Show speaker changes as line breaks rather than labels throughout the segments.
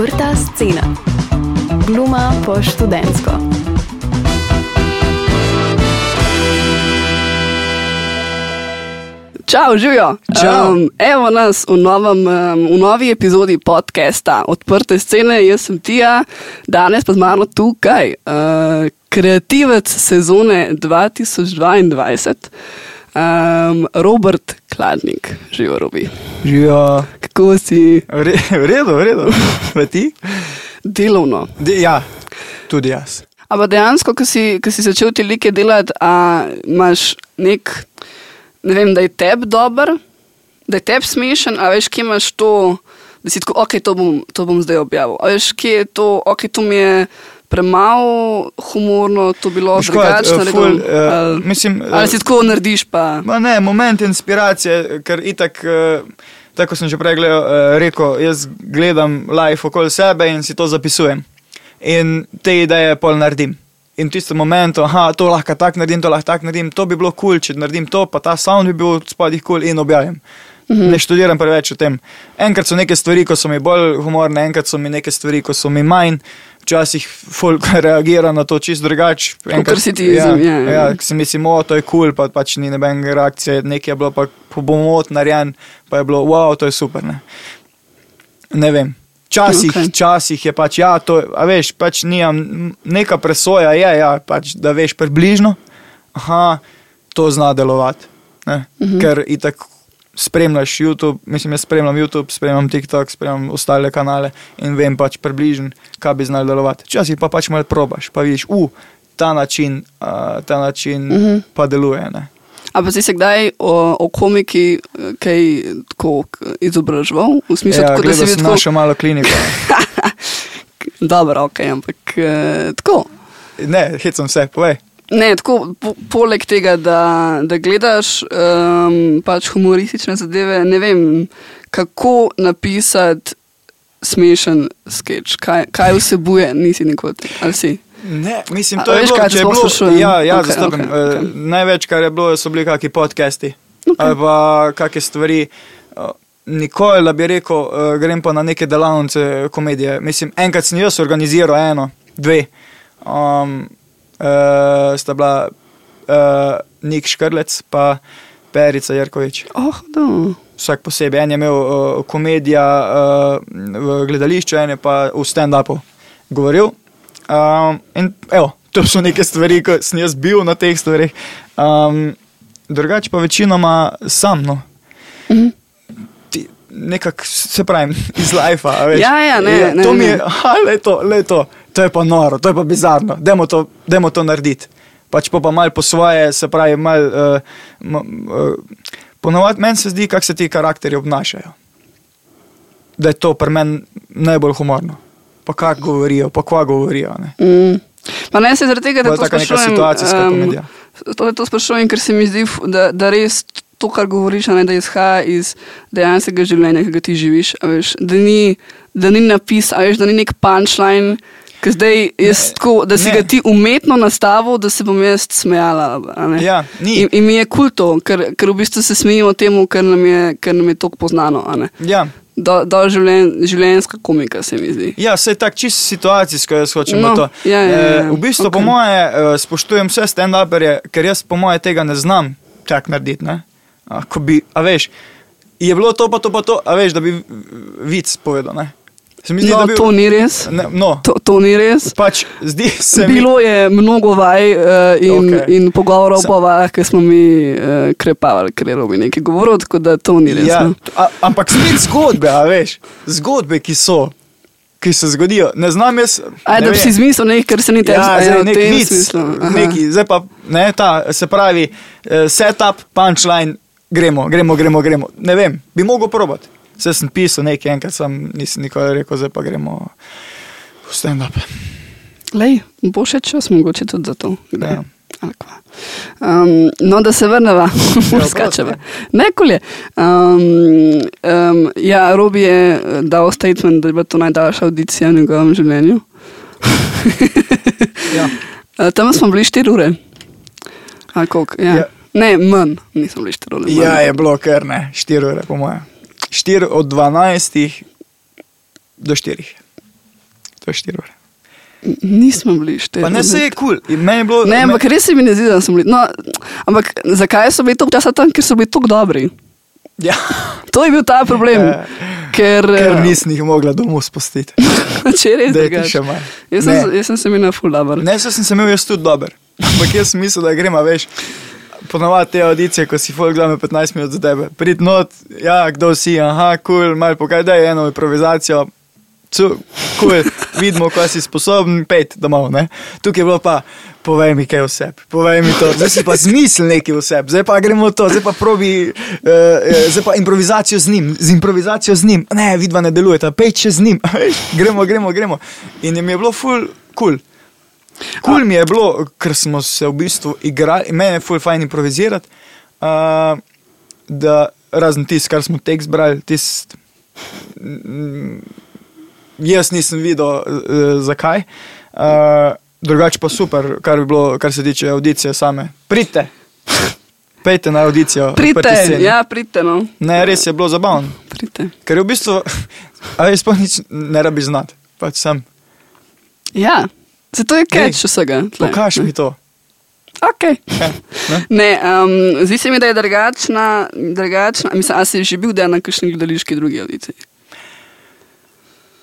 Odprta scena. Gluma po študentsko.
Čau, živijo.
Čau.
Um, evo nas v, novem, um, v novi epizodi podcasta Odprte scene. Jaz sem Tija, danes pa z mano tukaj, uh, kreativec sezone 2022, um, Robert Kladnik. Živijo, Robi.
Živijo.
Kako si
Re, v redu, v redu. Pa ti?
delovno?
De, ja, tudi jaz.
Ampak dejansko, ko si, ko si začel te like delati, a imaš nek, ne vem, da je tebi dober, da je tebi smešen, a veš, kje imaš to, da si tako, ok, to bom, to bom zdaj objavil. A veš, kje je to, ok, to mi je premalo humorno, to bilo drugačno.
eh, ful, eh,
ali-
mislim, eh,
Ali si tako narediš, pa.
Ne, moment inspiracije, ker itak, eh, tako sem že prej gledal, eh, rekel, jaz gledam live okoli sebe in si to zapisujem. In te ideje pol naredim. In v tistem momentu, aha, to lahko tako naredim, to lahko tako naredim, to bi bilo kul, cool, če naredim to, pa ta sound bi bil spodaj kul cool in objavim. -hmm. Ne študiram preveč o tem. Enkrat so neke stvari, ko so mi bolj humorne, enkrat so mi neke stvari, ko so mi manj. Včasih folk reagira na to čist drugače.
Kakor si ti
ja,
izum, ja, ja.
ja, si mislim, o, to je kul, cool, pa pač ni nobene reakcije, nekaj je bilo pa pomot narejen, pa je bilo, wow, to je super. Ne, ne vem. Včasih, okay. včasih je pač, ja, to, a veš, pač nijam, neka presoja je, ja, pač, da veš približno, aha, to zna delovati. Ne?
Mhm.
Uh -huh. Ker itak spremljaš YouTube, mislim, jaz spremljam YouTube, spremljam TikTok, spremljam ostale kanale in vem pač približno, kaj bi znal delovati. Včasih pa pač malo probaš, pa vidiš, u, ta način, uh, ta način uh
Mhm.
-huh. pa deluje. Ne?
A pa si se kdaj o, o komiki eh, kaj tako izobraževal? V smislu,
Ja,
tako, da si
sem
tako.
našo malo kliniko.
Dobro, ok, ampak eh, tako.
Ne, hecam se, povej.
Ne, tako, po, poleg tega, da, da gledaš um, pač humoristične zadeve, ne vem, kako napisati smešen sketch, kaj, kaj vsebuje, nisi nikoli, ali si.
Ne, mislim,
A
to je
veš,
bilo, če je bilo,
sprašujem?
ja, ja, okay, zastopim. Okay,
okej.
okay. Največ, kar je bilo, so bili kakšni podcasti okay. ali pa kakšne stvari. Uh, Nikoli, da bi rekel, uh, grem pa na neke delavnice komedije. Mislim, enkrat sem jaz organiziral eno, dve. Um, uh, sta bila uh, Nik Škrlec pa Perica Jarkovič.
Oh, da.
Vsak posebej. En je imel uh, komedija uh, v gledališču, en je pa v stand-upu govoril. Um, in evo, to so neke stvari, ko sem jaz bil na teh stvarih. Um, drugače pa večinoma sam. No.
Mhm.
Ti- Nekako se pravim iz veš.
Ja, ja, ne, ne,
to mi
ne.
je, aha, le to, le to, to je pa noro, to je pa bizarno, dajmo to, dajmo to narediti. Pač pa, pa malo po svoje, se pravi, malo. Uh, ma- uh, Ponovadi meni se zdi, kako se ti karakteri obnašajo. Da je to pri meni najbolj humorno. Pa kako govorijo, pa kva govorijo. Ne.
Mm. Pa ne se zaradi tega, da to
taka neka
sprašujem.
situacijska komedija.
To, to sprašujem, ker se mi zdi, da, da res to, kar govoriš, ne, da izhaja iz dejanskega življenja, ki ga ti živiš. Veš, da, ni, da ni napis, veš, da ni nek punchline. Ker zdaj
Ne,
tako, da si
ne.
ga ti umetno nastavil, da se bom jaz smejala.
Ja, ni.
In, in mi je kul cool to, ker, ker v bistvu se smejimo temu, kar nam je, kar nam je tako poznano.
Ja,
Do, do življen, življenjska komika se mi zdi.
ja se je tako čisto situacijsko, jaz hočem
No,
to.
ja, ja, ja,
Eh, v bistvu,
okej.
po moje, eh, spoštujem vse stand-uperje, ker jaz, po moje, tega ne znam tako narediti. Ne? A, bi, a veš, je bilo to, pa to, pa to, a veš, da bi vic povedal. Ne? Se mi zdi,
No,
da bi
to ni res.
Ne, no,
To, to ni res.
pač se mi.
Bilo je mnogo vaj uh, in, okay. In pogovorov
Sa-
po vajah, ki smo mi uh, krepavali, ker je robi nekaj govoril, tako da to ni res.
Ja,
no.
a, ampak spet zgodbe, veš, zgodbe, ki so, ki se zgodijo. Ne znam jaz.
Aj, da bi si izmislil nekaj, kar se ni tebi
Ja,
zgodilo.
zdaj nek vic, neki, zdaj pa ne, ta, se pravi, eh, setup, punchline, gremo, gremo, gremo, gremo. Ne vem, bi mogel probati. Vse sem pisal nekaj, enkrat sem nisem nikoli rekel, zdaj pa gremo v stand-up.
Lej, bo še čas mogoče tudi za to.
Ja.
Um, no, da se skačeva.
prosim.
Nekoli. Um, um, ja, Robi je eh, dal statement, da je bila to najdaljša audicija v njegovem življenju.
Ja.
Uh, tam smo bili 4 ure. Ali koliko? Ja.
Ja.
Ne, manj, nismo bili 4 ure. manj.
ja, je bilo kar ne, 4 ure, po mojem. 4 od 12 do 4. To je 4 ure.
Nismo bili štiri.
Pa ne se je kul. Cool. Je bilo.
Ne, ampak res se mi ne zdi, da smo bili. No, ampak zakaj so bili toliko časa tam, ker so bili tako dobri?
Ja,
To je bil ta problem.
Ja.
ker
ker
eh,
nisem jih mogla domov spustiti.
Če res
Da je še manj.
Jaz sem, jaz sem se mi na full dobro.
Ne, saj sem se imel jaz tudi dober. Ampak jaz sem mislil, da gremo, veš. Ponovadi te audicije, ko si folk glame 15 minut za tebe. Prid not, ja, kdo si, aha, kul, cool, mal pokaj, da je eno improvizacijo. Kul, cool, vidimo, kaj si sposoben, pet domov. Ne? Tukaj je bilo pa, povej mi kaj vse, povej mi to, zdaj si pa zmisel nekaj vse, zdaj pa gremo to, zdaj pa probi, uh, zdaj pa improvizacijo z njim, z improvizacijo z njim, ne, vidva ne delujeta, pej če z njim, gremo, gremo, gremo. In jim je bilo ful, kul. Cool. Kul mi je bilo, ker smo se v bistvu igrali, meni je ful fajn improvizirati. Uh, da razen tisto, kar smo tekst brali, tisto. Jaz nisem videl, uh, zakaj. Uh, drugače pa super, kar, bi bilo, kar se tiče audicije same. Pridite, pejte na audicijo.
Pridite, ja, pridite, no.
Ne, res je bilo zabavno.
Pridite.
Ker je v bistvu, a jaz sploh nič ne rabi znati. Pač sem.
Ja, zato je catch vsega. tle.
Pokaž mi to.
Okay.
Ja, ne?
Ne, um, zdi se mi, da je drugačna. drugačna mislim, a si že bil del na kakšni gledališki drugi audiciji?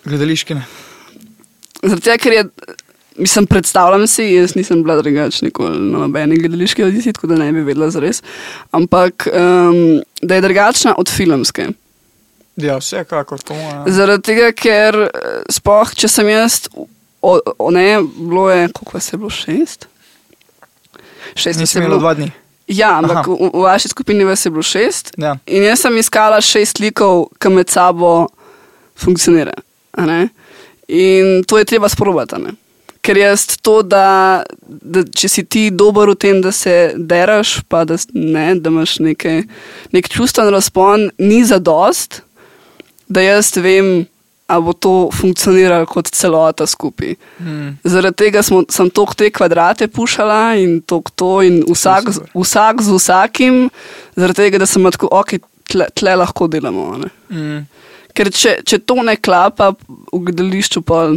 Gledališki ne.
Tega, ker je, mislim, predstavljam si, jaz nisem bila drugačna nikoli na nobeni gledališki audiciji, tako da ne bi vedela zares. Ampak um, da je drugačna od filmske.
Ja, vsekakor, to moja.
Zaradi tega, ker eh, spoh, če sem jaz, o, o ne, bilo je, koliko vas je bilo, šest? Šest vas
Nisem
je bilo.
dva dni.
Ja, ampak
Aha.
v, v vaši skupini vas je bilo šest.
Ja.
In jaz sem iskala šest likov, ki med sabo funkcionira. a ne. In to je treba sprobati. Ker jaz to, da, da če si ti dober v tem, da se deraš, pa da, ne, da imaš neke, nek čustven razpon, ni za dost, da jaz vem, ali bo to funkcioniralo kot celota skupaj.
Hmm.
Zaradi tega smo, sem toliko te kvadrate pušala in toliko to, in vsak,
super.
vsak z vsakim, zaradi tega, da sem tako, ok, tle, tle lahko delamo.
Mm.
Ker če, če to ne klapa v gledališču, pa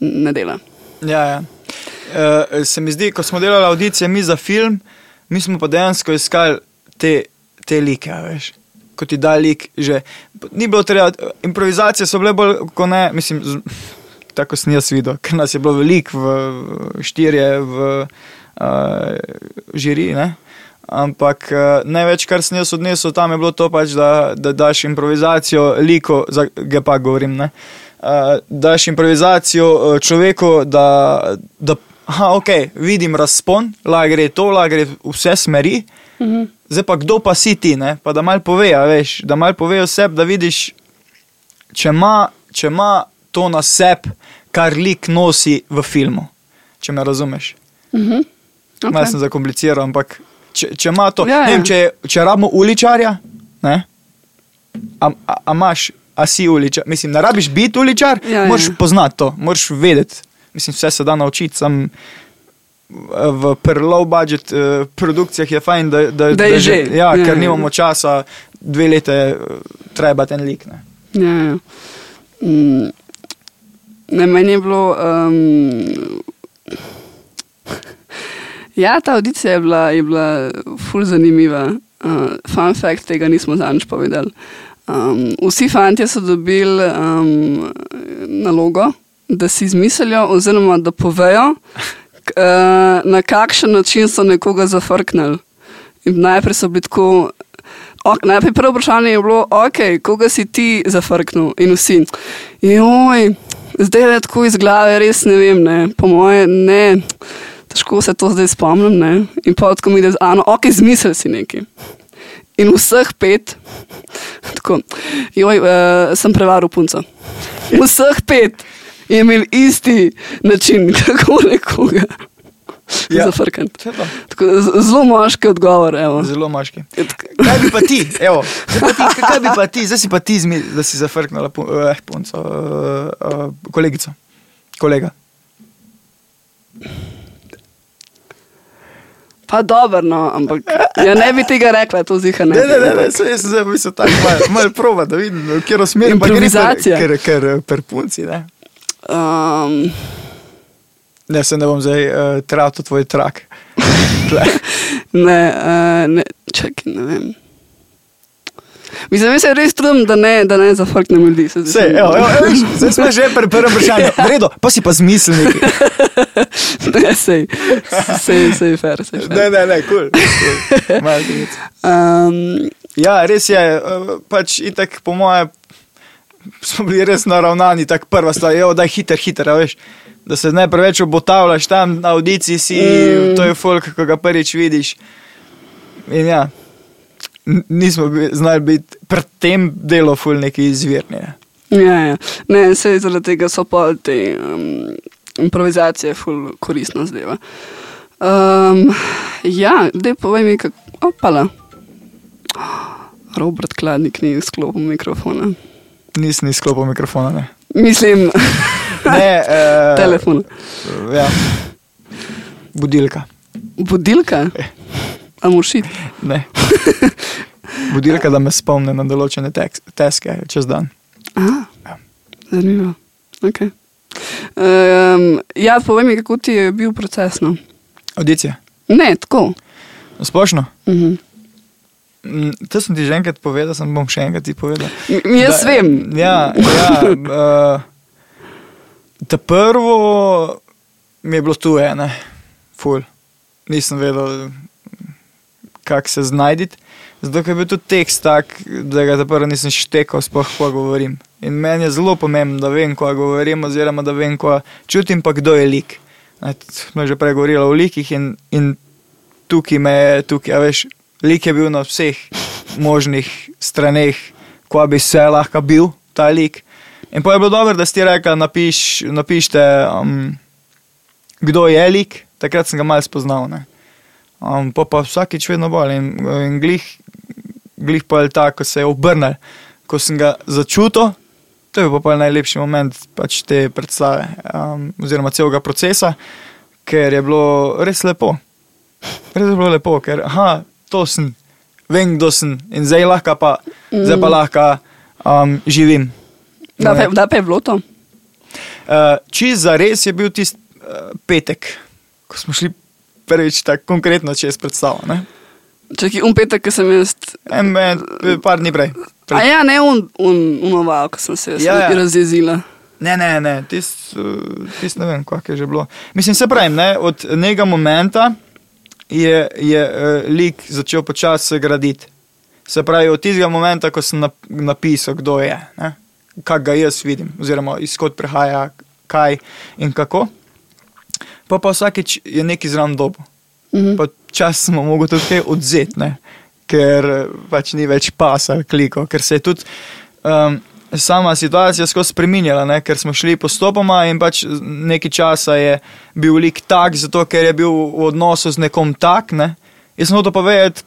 ne dela.
Ja, ja. Uh, se mi zdi, ko smo delali audicije mi za film, mi smo pa dejansko iskali te, te like, veš. Ko ti da lik, že ni bilo treba, improvizacije so bile bolj, ko ne, mislim, z, tako sem jaz videl, ker nas je bilo veliko, v štirje, v uh, žiri, ne. Ampak uh, največ, kar sem jaz odnesel tam, je bilo to, pač, da, da daš improvizacijo liko, za GPA govorim, ne. Uh, daš improvizacijo uh, človeku, da, da aha, ok, vidim razpon, lahko gre to, lahko gre vse smeri.
Mhm.
Zdaj pa kdo pa si ti, ne? pa da mal pove, a veš, da mal pove o sebi, da vidiš, če ima, če ima to na sebi, kar lik nosi v filmu. Če me razumeš.
Mhm.
Okay. Malo sem zakompliciral, ampak če, če ima to,
Ja,
ja, ne vem,
ja.
če, če rabimo uličarja, ne? A, a, a imaš, a si uličar, mislim, ne rabiš biti uličar,
Ja, ja.
moraš poznati to, moraš vedeti. Mislim, vse se da naučiti, sam v low budget uh, produkcijah je fajn, da, da,
Da je že.
Ja,
Ja,
ker
ja.
nimamo časa, dve lete uh, treba ten lik. Ne?
Ja, ja. Mm. Ne, meni je bilo. Um, ja, ta audicija je bila, je bila ful zanimiva. Uh, fun fact tega nismo zadnjič povedali. Um, vsi fanti so dobili um, nalogo, da si izmislijo, oziroma da povejo, na kakšen način so nekoga zafrknili. In najprej so bili tako. Ok, najprej prvo vprašanje je bilo, ok, koga si ti zafrknil in vsi. Joj, zdaj je tako iz glave, res ne vem, ne, po moje ne, težko se to zdaj spomnim. Ne. In pa tako mi je, ano, ok, zmisel si nekaj. In vseh pet, tako, joj, uh, sem prevaril punco. Vseh pet je imel isti način, kako nekoga
Ja. to.
Tako, Zelo moški odgovor. Evo.
Zelo moški. Kaj bi pa ti, evo, zdaj pa ti, kaj bi pa ti, zdaj si pa ti, zmi, da si zafrknila pu, eh, punco, eh, eh, kolegico, kolega.
Pa dobro, no, ampak ja, ne bi tega rekla, to ziha ne.
Ne, ne, ne, ne, saj jaz zdaj bistvu tako malo mal proba, da vidim, pa gre,
Improvizacija.
Ker, ker per punci, ne.
Um,
Ne, se ne bom zdaj uh, tratil tvoj trak.
Ne, uh, ne, čakaj, ne vem. Mislim, jaz se res trudim, da ne, da ne zafrknem ljudi. se
Sej,
se
evo, evo, evo, viš, zdaj smo že pri prvem vprašanju. V redu, pa si pa zmislil nekaj.
ne, sej, sej, sej, fair, sej, fair.
Ne, ne, ne, kul. Cool. cool.
Um,
Ja, res je, eh, pač itak po moje smo bili res naravnani, tako prva stvar, jo, da je hiter, hiter, veš. Da se ne preveč obotavljaš tam na audiciji, si,
Mm.
to je folk, ko ga prvič vidiš. In ja, nismo bi, znali biti pred tem delo ful neki izvirni. ne.
ja, ja. Ne, sej zaradi tega so pa te um, improvizacije ful koristno zdeva. Um, ja, zdaj povej mi, kako. Opala. Robert Kladnik ni sklopil mikrofona.
Nisem izklopil mikrofona. Ne,
Mislim,
ne uh,
telefon.
Ja. Budilka.
Budilka? A mušit?
Ne. Budilka, da me spomne na določene tek- teske čez dan.
Aha,
Ja.
zanimivo. Okay. Um, ja, povej mi, kako ti je bil proces. No?
Audicija.
Ne, tako.
Splošno.
Mhm.
Mm, To sem ti že enkrat povedal, sem bom še enkrat ti povedal.
M- Jaz
Da-
vem.
Ja, ja uh, ta prvo mi je bilo tu ene, ful. Nisem vedel, kako se znajditi. Zato je bil tudi tekst tak, da ga prvo nisem štekal, sploh ko govorim. In meni je zelo pomembno, da vem, ko govorim, oziroma da vem, ko čutim, pa kdo je lik. Ne, Smo že prej govorili o likih in, in tukaj me je, tukaj, veš, lik je bil na vseh možnih straneh, ko bi se lahko bil ta lik. In pa je bilo dobro, da si ti rekel, napiš, napišite, um, kdo je lik, takrat sem ga malo spoznal. Um, pa pa vsakič vedno bolj in, in glih, glih pa je tako, ko se je obrnil, ko sem ga začutil. To je pa, pa najlepši moment pač te predstave, um, oziroma celega procesa, ker je bilo res lepo. Res je bilo lepo, ker aha, to sem, vem, kdo sem in zdaj, lahko pa, mm. zdaj pa lahko um, živim.
Da pa, da pa je bilo to.
Uh, Čez za res je bil tisti uh, petek, ko smo šli prvič tako konkretno čez predstavo. Ne?
Čakaj, un petek, ki sem jaz.
En, en, par dni prej.
A ja, ne un, un, unoval, ko sem se jaz
Ja, ja.
razjezila.
Ne, ne, ne, tisti, uh, tist ne vem, kako je že bilo. Mislim, se pravi, ne, od nekega momenta je, je uh, lik začel počasi graditi. Se pravi, od tistega momenta, ko sem nap napisal, kdo je, ne, kako ga jaz vidim, oziroma izkot prihaja, kaj in kako. Pa pa vsakeč je neki zraven dobo.
Mhm.
Pa čas smo mogli tudi kaj odzeti, ne? ker eh, pač ni več pasa, kliko, ker se je tudi um, sama situacija skozi spremenjala, ne? ker smo šli postopoma in pač nekaj časa je bil lik tak, zato ker je bil v odnosu z nekom tak. Ne? Jaz sem hotel povedati,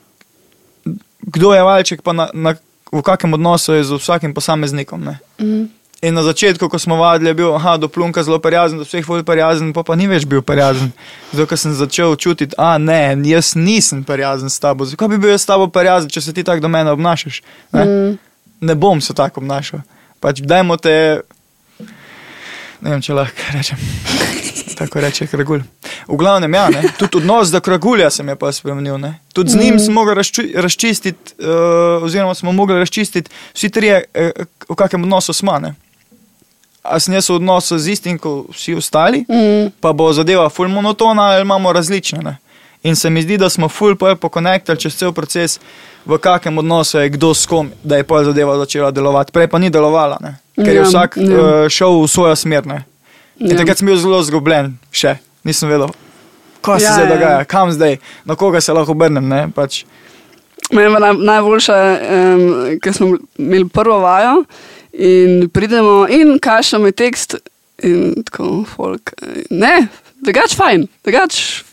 kdo je valček, pa na, na, v kakšnem odnosu je z vsakim posameznikom. Ne?
Mhm.
In na začetku, ko smo vadili, je bil aha, do plunka zelo prijazen, do vseh bolj prijazen, pa pa ni več bil prijazen. Zato, ker sem začel čutiti, a ne, jaz nisem prijazen s tabo. Zakaj bi bil jaz s tabo prijazen, če se ti tako do mene obnašaš? Ne,
Mhm.
Ne bom se tako obnašal. Pač dajmo te, ne vem, če lahko rečem. Tako reče Kragulj. V glavnem, ja, ne, tudi odnos do Kragulja se je pa spremenil. Ne. Tudi z njim smo mogli razči, razčistiti, uh, oziroma smo mogli razčistiti vsi trije, uh, v kakšnem odnosu smo. Ne. A sem jaz v odnosu z istim, kot vsi ostali,
Mhm.
pa bo zadeva ful monotona ali imamo različne. Ne? In se mi zdi, da smo ful pol pokonektali čez cel proces, v kakšnem odnosu je kdo s kom, da je pol zadeva začela delovati. Prej pa ni delovala, ne? ker je
Ja,
vsak
ja.
uh, šel v svojo smer. Ne? In
Ja.
takrat sem bil zelo zgubljen, še nisem vedel, kaj se
Ja,
zdaj
ja.
dogaja, kam zdaj, na koga se lahko obrnem. ne, Pač.
Meni je naj, najboljše, um, ker smo imeli prvo vajo in pridemo in kašamo tekst in tako folk. Ne, drugač fajn, drugač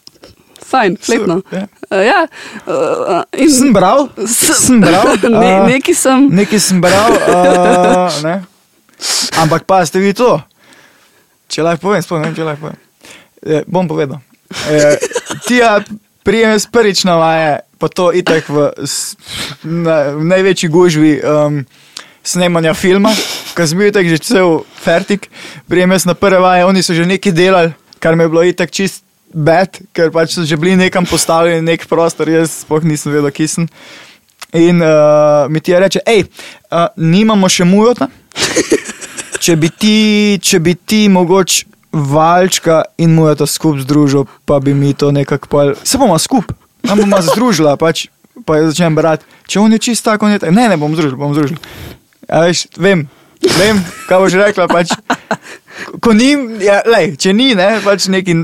fajn, fletno.
Ja.
Uh, ja, uh, in
Sem bral, sem bral,
ne,
a,
neki sem.
nekaj sem bral, uh, ne. ampak pa ste vi to. Če lahko povem, sploh ne vem, če lahko povem. E, bom povedal. E, ti ja, prijem jaz prvič na vaje, pa to itak v, na, v največji gužvi um, snemanja filma, ko sem bil tako že cel fertik, prijem jaz na prve vaje, oni so že nekaj delali, kar mi je bilo itak čist bed, ker pač so že bili nekam postavljeni, nek prostor, jaz sploh nisem vedel, ki sem. In uh, mi ti je reče, hej, uh, nimamo še mujota. Če bi ti, če bi ti mogoče valčka in mujota skupaj združil, pa bi mi to nekako pol. Se bomo skupaj, nam bomo združila, pač, pa jaz začnem brati. Če on je čist tako, tako. Ne, ne bom združil, bom združil. A veš, vem, vem, kaj boš rekla. Pač, ko ni, ja, lej, če ni, ne, pač neki.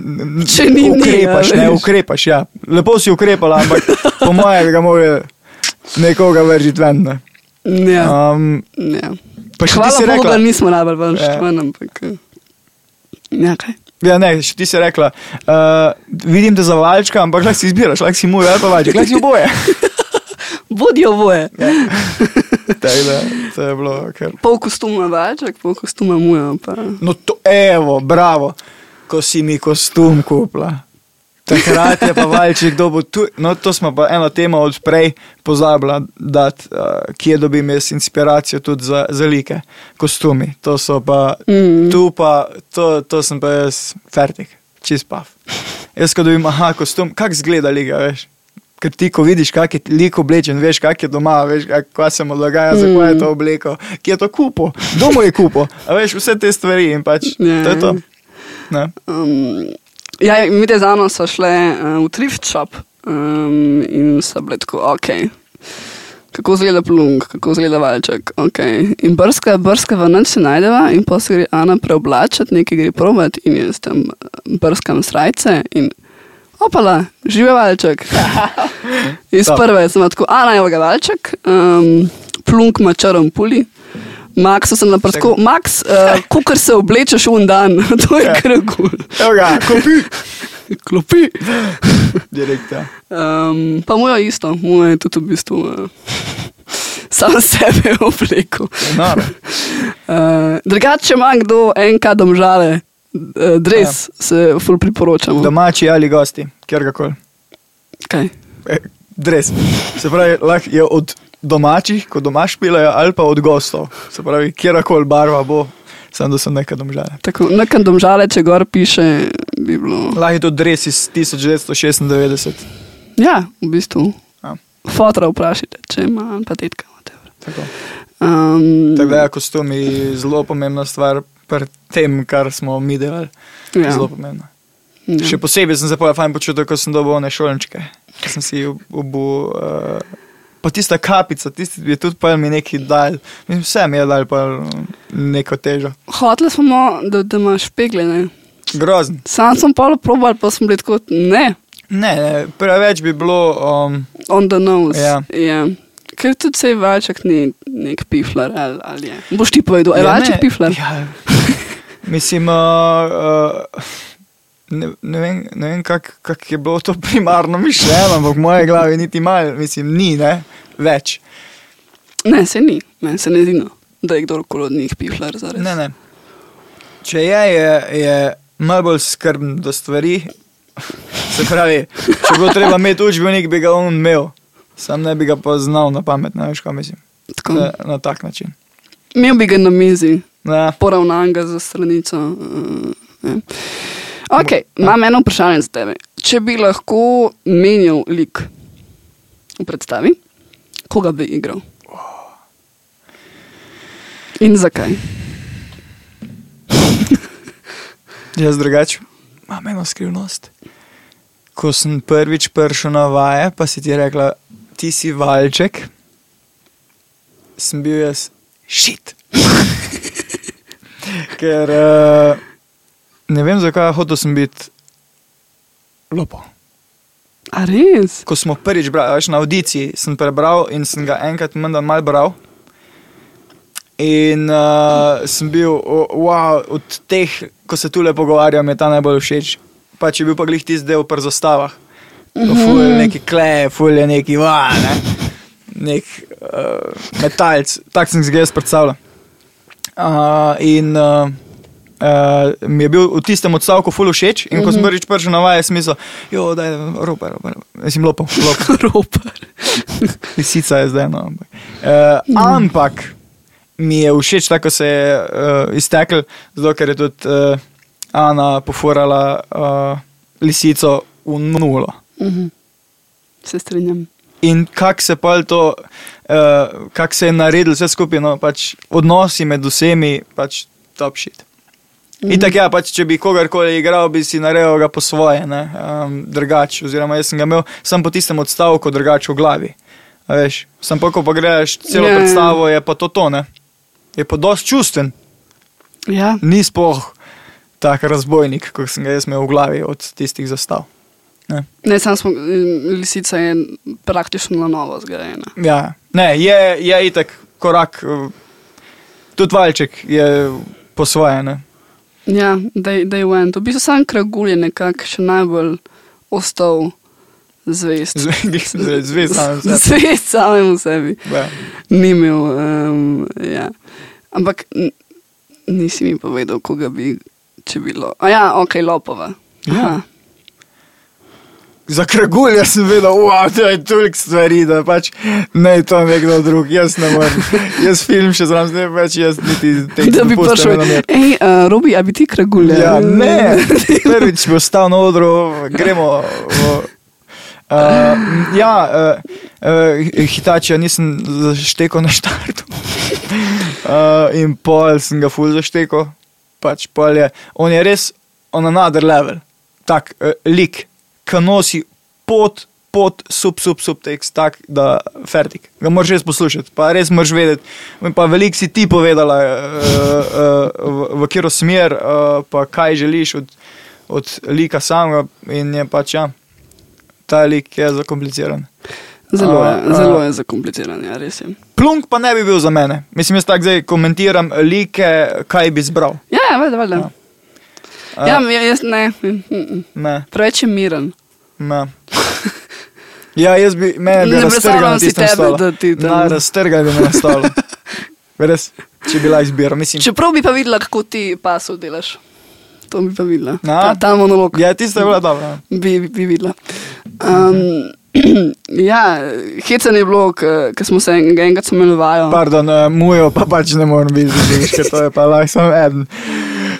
Če ni, ni,
ukrepaš,
ja,
ne, ukrepaš, ja. Lepo si ukrepala, ampak po mojem ga mogel nekoga veržiti ven. Ne.
Ja,
Um,
ja.
pa še ti
Hvala
si
Bogu, da
rekla,
nismo najbolj ven,
Ja.
štven, ampak. eh, Ja, kaj.
ja, ne, še ti si rekla, uh, vidim te za valčka, ampak lahko si izbiraš, lahko si muj ali pa valček, lahko si oboje.
Bodijo oboje.
Tako da, to je bilo kar.
Pol kostuma vaček, pol kostuma muja. Pa.
No, to, evo, bravo, ko si mi kostum kupila. Takrat je pa valček dobil tu. No, to smo pa eno temo od prej pozabila, dati, uh, kje dobim jaz inspiracijo tudi za, za like, kostumi. To so pa,
Mm.
tu pa, to, to sem pa jaz fertik, čist pav. Jaz, ko dobim, aha, kostum, kak zgleda liga, veš. Ker ti, ko vidiš, kak je lik oblečen, veš, kak je doma, veš, kaj se mu dogaja, mm. zakaj je to obleko, ki je to kupo, domo je kupo, veš, vse te stvari in pač,
Ja.
to je to. Ne.
Um, ja, mi te z Ano smo šle uh, v thrift shop um, in so bile tako, ok. Kako zgleda plung, kako zgleda valček. Okay. In brska, brska v noč se najdeva, in pa se gre Ana preoblačiti, nekaj gre provat, in jaz tam brskam srajce. In opala, žive valček. Iz prve sem tako, Ana je ga valček, um, plung ima črn puli. Max sem naprsko, Max, uh, kukar se oblečeš en dan, to je
Ja.
krgul.
Evo ga, kopi.
Klopi.
Direktor.
Um, pa moja isto, moja je tudi v bistvu uh, sam sebe oblekel.
No,
Uh, drugače ima kdo enka domžale, dres, ja. se ful priporočamo.
domači ali gosti, kjerkoli.
Kaj?
E, Dres. Se pravi, lahko je od domačih, ko doma špilajo, ali pa od gostov. Se pravi, kjerkoli barva bo, samo da so nekaj domžale.
Tako, nekam domžale, če gor piše, bi bilo.
Lahko je to dres iz 1996.
Ja, v bistvu.
Ja.
Fotra vprašajte, če ima pa tetka. whatever.
Tako.
Um,
Tako da je kostum je zelo pomembna stvar pri tem, kar smo mi delali.
ja,
Zelo pomembna.
ja.
Še posebej sem se pa fajn počutil, ko sem dobil one šolničke. Ko sem si obu. Uh, pa tista kapica, tisti je tudi pa mi nekaj dal. Mislim, vse mi je dal pa neko težo.
Hoteli smo, da, da imaš špegle. Ne?
Grozen.
Sam sem polo probal, pa sem bil tako, ne,
Ne, preveč bi bilo. Um,
on the nose.
Ja.
Ja. Ker tudi se valček ni nek piflar ali, ali je. Boš ti povedal, je
ja,
valček
ne,
piflar?
Ja. Mislim, uh, uh, ne, ne vem, ne vem kako kak je bilo to primarno mišljeno, ampak v moje glavi niti malo, mislim, ni ne, več.
Ne, se ni, meni se ne zdi, no, da je kdorkoli od njih piflar. Zares.
Ne, ne. Če je, je, je malo bolj skrben do stvari. Se pravi, če bilo treba imeti učbenik, bi ga on imel, sam ne bi ga pa znal na pamet, ne veš, kaj mislim.
Tako.
Na, na tak način.
Imel bi ga na mizi,
Ne.
poravnan ga za stranico. Uh, ja. Ok, imam eno vprašanje za tebe. Če bi lahko menjal lik v predstavi, koga bi igral? In zakaj?
Jaz drugače imam eno skrivnost. Ko sem prvič prišel na vaje, pa si ti rekla, ti si valček, sem bil jaz šit. Ker uh, ne vem, zakaj hotel sem biti lopo.
A res?
Ko smo prvič brali, veš, na audiciji sem prebral in sem ga enkrat menda mal bral. In uh, sem bil, wow, od teh, ko se tu le pogovarjam, je ta najbolj všeč. Pa če bil pa glih tisti del pri zastavah. Ful je neki klej, ful je neki va, ne. Nek uh, metalc, tak sem si ga jaz predstavljal. Uh, in uh, uh, mi je bil v tistem odstavku ful všeč, in ko sem prvič prišel na vaje, sem mislil, da je ropa, ropa, mislim, lopo, lopo.
Ropar.
Lisica je zdaj, no. Ampak, uh, ampak mi je všeč, tako se je uh, iztekel, zato ker je tudi uh, Ana poforala uh, lisico v nulo.
Mhm. Se strinjam.
In kako se pa to, uh, kako se je naredil vse skupaj, no, pač odnosi med vsemi, pač top shit. -hmm. In tako ja, pač, če bi kogarkoli igral, bi si naredil ga po svoje, um, drugače. Oziroma, jaz sem ga imel samo po tistem odstavku, drugače v glavi. A Veš, sem pa, ko pa greš celo
Ja, ja.
predstavo, je pa to to, ne? Je pa dosti čusten,
Ja,
ni spoh tak razbojnik, kot sem ga jaz imel v glavi od tistih zastav.
Ne, sam smo, lisica je praktično na novo zgrajena.
Ja, ne, je, je itek korak, eh, tudi valček je po svoje. Ne?
Ja, da je enem. V bistvu sam kragul je nekako še najbolj ostal zvest.
Zvezd sam se.
Zvest samemu sebi.
Ja.
Ni imel. Um, ja. Ampak nisi mi povedal, koga bi, če bilo. A ja, ok, lopova.
Ja. Za kragulja sem vedel, da je toliko stvari, da pač ne to nekdo drug, jaz ne morem. Jaz film še znam, ne več jaz niti tega
Da bi prišel. Hej, uh, Robi, a bi ti kragulja?
Ja, ne, prvič bi ostal na odru, gremo. V, uh, ja, uh, uh, Hitačija nisem zaštekal na štartu. Uh, in pol sem ga ful zaštekal. Pač pol je, on je res on another level, tak uh, lik, ki nosi pot. Pod sub, sub, sub tekst, tak, da fertik. Ga moraš res poslušati, pa res moraš vedeti. Pa veliko si ti povedala, uh, uh, v, v katero smer, uh, pa kaj želiš od, od lika samega. In je pač, ja, ta lik je zakompliciran.
Zelo je,
a.
zelo je zakompliciran, ja, res je.
Plunk pa ne bi bil za mene. Mislim, jaz tako zdaj komentiram like, kaj bi zbral.
Ja, ja, valjda, valjda.
Ja.
Ja, ja, jaz ne, mm, mm.
Ne,
preveč je miren.
ne. Ja, jaz bi, mene bi raztrgal na
si tebe,
stolu.
da ti tam-
Na, raztrgal bi me na stolu. Res, če bi bila izbira. Mislim,
Čeprav bi pa videla, kako ti pasov delaš. To bi pa videla.
Ja.
Ta, ta monolog
ja, tista je bila dobra.
bi, bi, bi videla. Um, ja, hecen je bilo, ker smo se en- enkrat vajo.
Pardon, uh, mujo pa pač ne morem vidiš, ker to je pa lahko samo eden.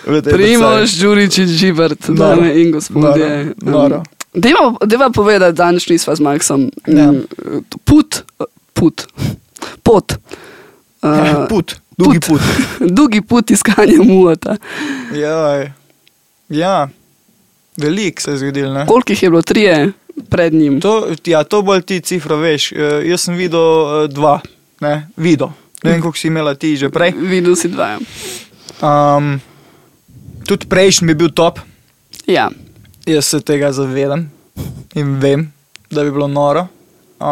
Primož, Đurič in Žibert, dame in gospodje.
Noro.
Dejva, dejva povedati, danes nisva z Maxom.
Ja.
Mm, Put, put, pot.
predstavi.
Uh,
Put, dolgi put.
Dolgi put iskanja muota.
Ja, ja. veliko se je zgodilo.
Koliko jih je bilo? Trije pred njim.
To, ja, to bolj ti cifra veš. Eh, Jaz sem videl eh, dva, ne, videl. Ne vem, koliko si imela ti že prej.
Videl si dva.
Um, tudi prejšnji bi bil top,
Ja.
jaz se tega zavedam in vem, da bi bilo noro. Uh,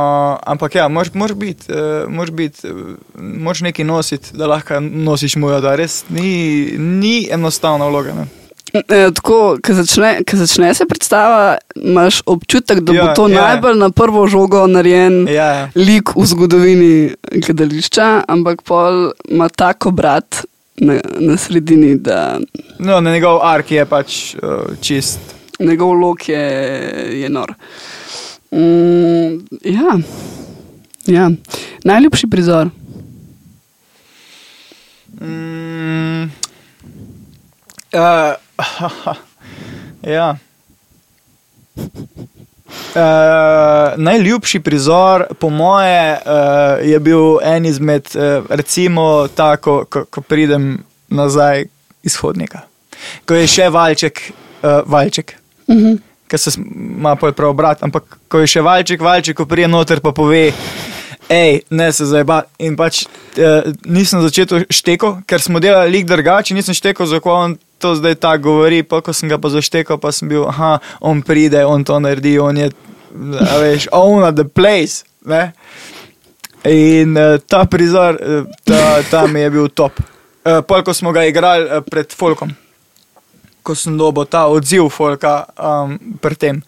ampak ja, moraš biti, uh, moraš biti, uh, nekaj nositi, da lahko nosiš mojo, da res ni, ni enostavna vloga. Ne?
E, tako, ko začne, ko začne se predstava, imaš občutek, da bo
Ja,
to
ja.
najbolj na prvo žogo narejen
Ja, ja.
lik v zgodovini gledališča, ampak pol ima tako brat na, na sredini, da
No, na njegov ark je pač uh, čist.
njegov lok je, je nor. Mm, ja. ja, najljubši prizor.
Mm, uh, ja. Uh, najljubši prizor, po moje, uh, je bil en izmed, uh, recimo, tako, ko, ko pridem nazaj iz hodnika. Ko je še valček, uh, valček,
Uh -huh.
ki se ima prav obrat, ampak ko je še valček, valček, ko prije noter, pa pove. Ej, ne se zdaj ba. In pač eh, nisem začel šteko, ker smo delali lik drugače, nisem štekel, zakaj on to zdaj tako govori. Pa ko sem ga pa zaštekal, pa sem bil, aha, on pride, on to naredi, on je, veš, own the place. Ne? In eh, ta prizor, eh, ta, ta mi je bil top. Eh, pol, ko smo ga igrali eh, pred Folkom, ko sem dobil ta odziv Folka um, pred tem.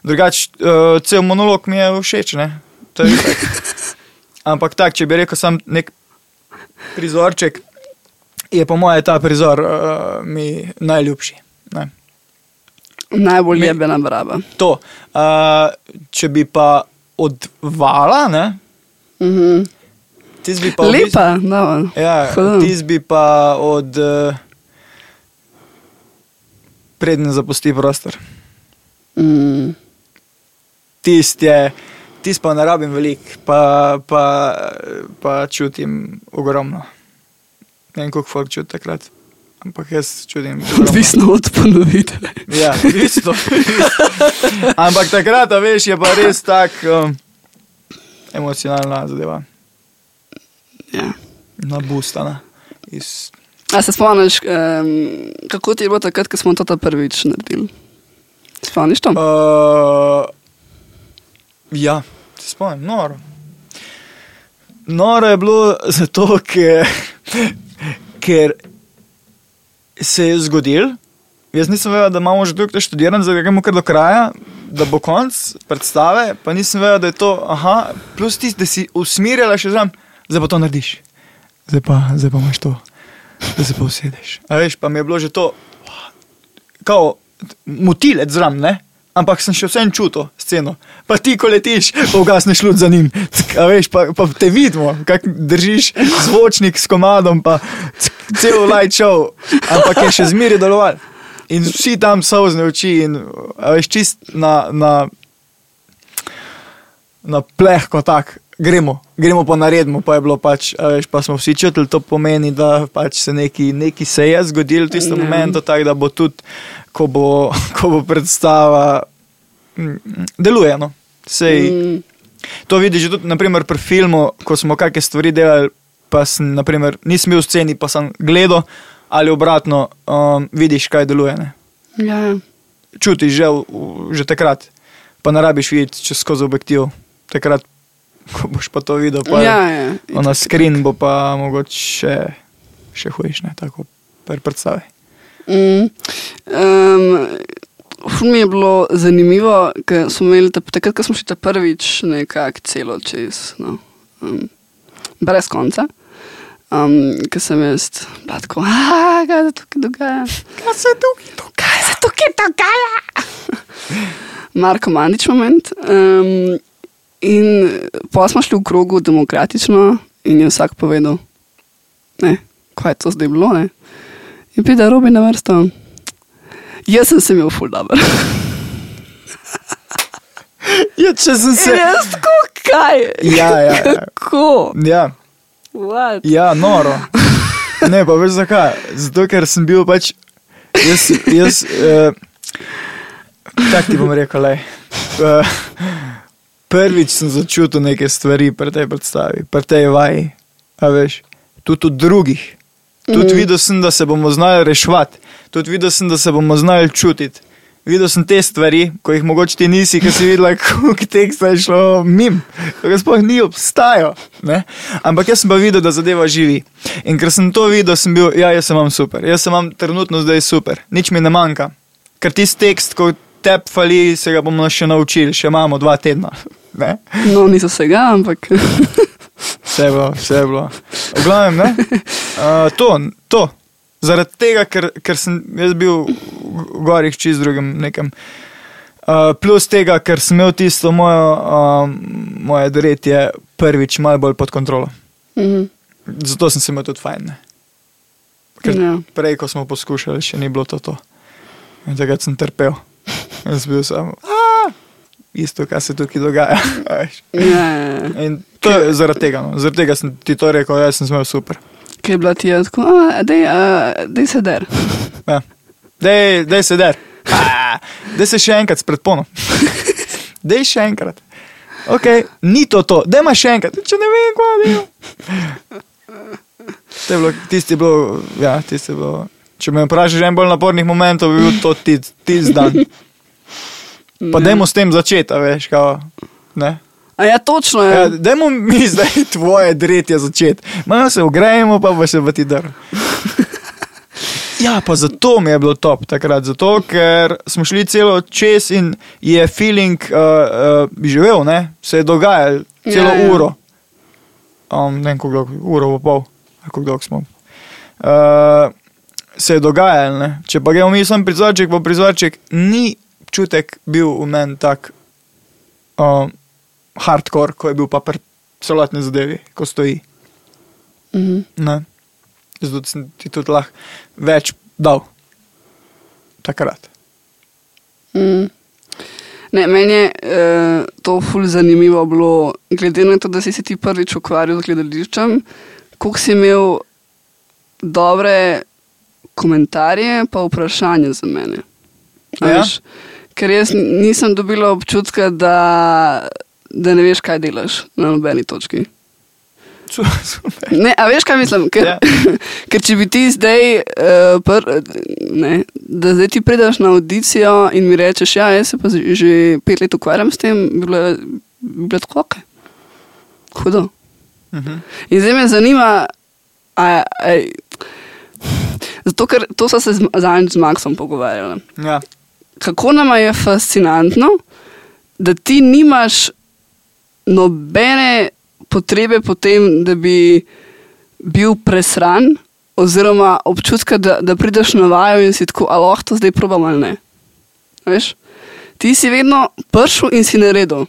Drugače, eh, cel monolog mi je všeč, ne? Je itak. Ampak tak, če bi rekel sam nek prizorček, je po mojem ta prizor uh, mi najljubši. Ne?
Najbolj
Mi-
jebena braba.
To, uh, če bi pa odvala, ne,
Uh -huh.
Ti bi pa bistvu-
Lepa, no.
Ja,
Hudo.
ti bi pa od uh, prednje zapusti prostor.
Mm.
Tisti je, tisti pa ne rabim veliko, pa, pa, pa čutim ogromno. Ne vem, koliko folk čuti takrat, ampak jaz čutim.
Odvisno od ponovitve.
Ja, isto. ampak takrat, veš, je pa res tak um, emocionalna zadeva,
Ja.
nabustana. Iz,
A se spomniš, um, kako ti je bilo takrat, ko smo to prvič naredili? Spomniš to?
Uh, ja, se spomnim, noro. Noro je bilo zato, ker, ker se je zgodil. Jaz nisem vedel, da imamo že tukaj študiranje, da gremo kar do kraja, da bo konc predstave, pa nisem vedel, da je to, aha, plus tisti, da si usmirjala še zraven, zdaj pa to narediš. Zdaj pa, zdaj pa imaš to, da se pa usedeš. A veš, pa mi je bilo že to, kao motilec zraven? Ampak sem še vsem čutil sceno. Pa ti, ko letiš, pa ugasneš luč za njim. Ck, veš, pa, pa te vidimo, kako držiš zvočnik s komadom, pa ck, cel light show. Ampak je še zmeri deloval. In vsi tam sozne oči in veš, čist na, na, na plehko tak. Gremo, gremo pa naredimo, pa je bilo pač, veš, pa smo vsi čutili, to pomeni, da pač se neki, neki se je zgodil v tistem
Ja.
momentu, tako da bo tudi, ko bo, ko bo predstava, mm, deluje. No. Sej,
Mm.
To vidiš tudi naprimer, pri filmu, ko smo kakšne stvari delali, pa sem, naprimer, nisem bil v sceni, pa sem gledal, ali obratno, um, vidiš, kaj deluje. Ne.
Ja.
Čutiš že, že takrat, pa ne rabiš videti čez skozi objektiv. Takrat, ko boš pa to videl, pa
ja, ja.
na skrin bo pa mogoče še, še hujš, ne tako pri predstavi.
Mm. Um, ful mi je bilo zanimivo, ker smo imeli ta, takrat, ko smo šli ta prvič nekako celo čez, no, um, brez konca. Um, ker sem jaz bila tako, "Ah, kaj se tukaj dogaja.
Kaj se tukaj dogaja?
Kaj se tukaj dogaja? Marko Mandič moment. Um, in pa smo šli v krogu demokratično in je vsak povedal, ne, kaj je to zdaj bilo. Ne? In pride Robi na vrsto. Jaz sem se imel ful dobro.
Ja, če sem se.
In jaz tako, kaj?
Ja, ja, ja.
Kako?
Ja,
What?
ja, noro. Ne, pa veš zakaj? Zato, ker sem bil pač. Jaz, jaz uh, tako ti bom rekel, le. Uh, prvič sem začutil neke stvari pri tej predstavi, pri tej vaji. A veš, tudi od drugih. Tudi
Mhm.
videl sem, da se bomo znali reševati, tudi videl sem, da se bomo znali čutiti. Videl sem te stvari, ko jih mogoče ti nisi, ker si videl, kako teksta je šlo mim, kako sploh ni obstajal. Ne? Ampak jaz sem pa videl, da zadeva živi. In ker sem to videl, sem bil, ja, jaz sem vam super, jaz sem vam trenutno zdaj super, nič mi ne manjka. Ker tisti tekst, ko te fali, se ga bomo še naučili, še imamo dva tedna. Ne?
No, niso vsega, ampak.
Vse je bilo, vse je bilo. V glavnem, ne? Uh, to, to. Zaradi tega, ker, ker sem jaz bil v gorih čist drugem nekem. Uh, plus tega, ker sem imel tisto mojo, um, moje dretje prvič malo bolj pod kontrolo.
Mhm.
Zato sem se imel tudi fajn. Ne? Ker
Ja.
prej, ko smo poskušali, še ni bilo to. to. In takrat sem trpel. Jaz bil samo, "A, isto, kaj se tukaj dogaja. veš.
Ja, ja, ja.
In to je zaradi tega. No. Zaradi tega sem ti to rekel, jaz sem imel super.
Kaj je bila ti je tako, "A, dej, a, dej se der.
Ja. Dej, dej se der. Še enkrat spred pono. Dej še enkrat. Okay, ni to to, dej ma še enkrat, če ne vem, kaj je. Je bilo, tisti je bilo, ja, tisti je bilo. Če me vprašaš en bolj napornih momentov, bi bil to tisti tis dan. Pa
Ja.
dajmo s tem začeti, veš, kao, ne.
A ja, točno je.
Ja, dajmo mi zdaj tvoje dretje začeti. Malo se ugrajemo, pa bo še v ti drv. Ja, pa zato mi je bilo top takrat, zato ker smo šli celo čez in je feeling uh, uh, živel, ne? se je dogajalo celo
Ja, ja.
uro. Um, ne vem, kako dolgo, uro pa pol, kako dolgo smo. Uh, se je dogajalo, ne? če pa gremo mi sam prizorček po prizorček, ni čutek bil v meni tak um, hardcore, ko je bil pa pri celotni zadevi, ko stoji.
Mhm.
Ne. Zato sem ti tudi lahko več dal. Takrat.
Mm. Ne, meni je uh, to ful zanimivo bilo, glede na to, da si se ti prvič ukvarjal z gledališčem, koliko si imel dobre komentarje, pa vprašanja za mene.
Ja?
veš, Ker jaz nisem dobila občutka, da, da ne veš, kaj delaš na nobeni točki.
Su- Super.
Ne, a veš, kaj mislim? Ker,
Ja.
ker če bi ti zdaj, uh, pr, ne, da zdaj ti prideš na audicijo in mi rečeš, ja, jaz se pa že- pet let ukvarjam s tem, bi bilo, bi bilo tako, okay. hudo.
Mhm.
In zdaj me zanima, a, a, zato ker to so se z, zadnjič z Maxom pogovarjali.
Ja.
Kako nam je fascinantno, da ti nimaš nobene potrebe po tem, da bi bil presran, oziroma občutka, da, da prideš na vajo in si tako, ali lahko to zdaj probam ali ne. A Veš? Ti si vedno prišel in si naredil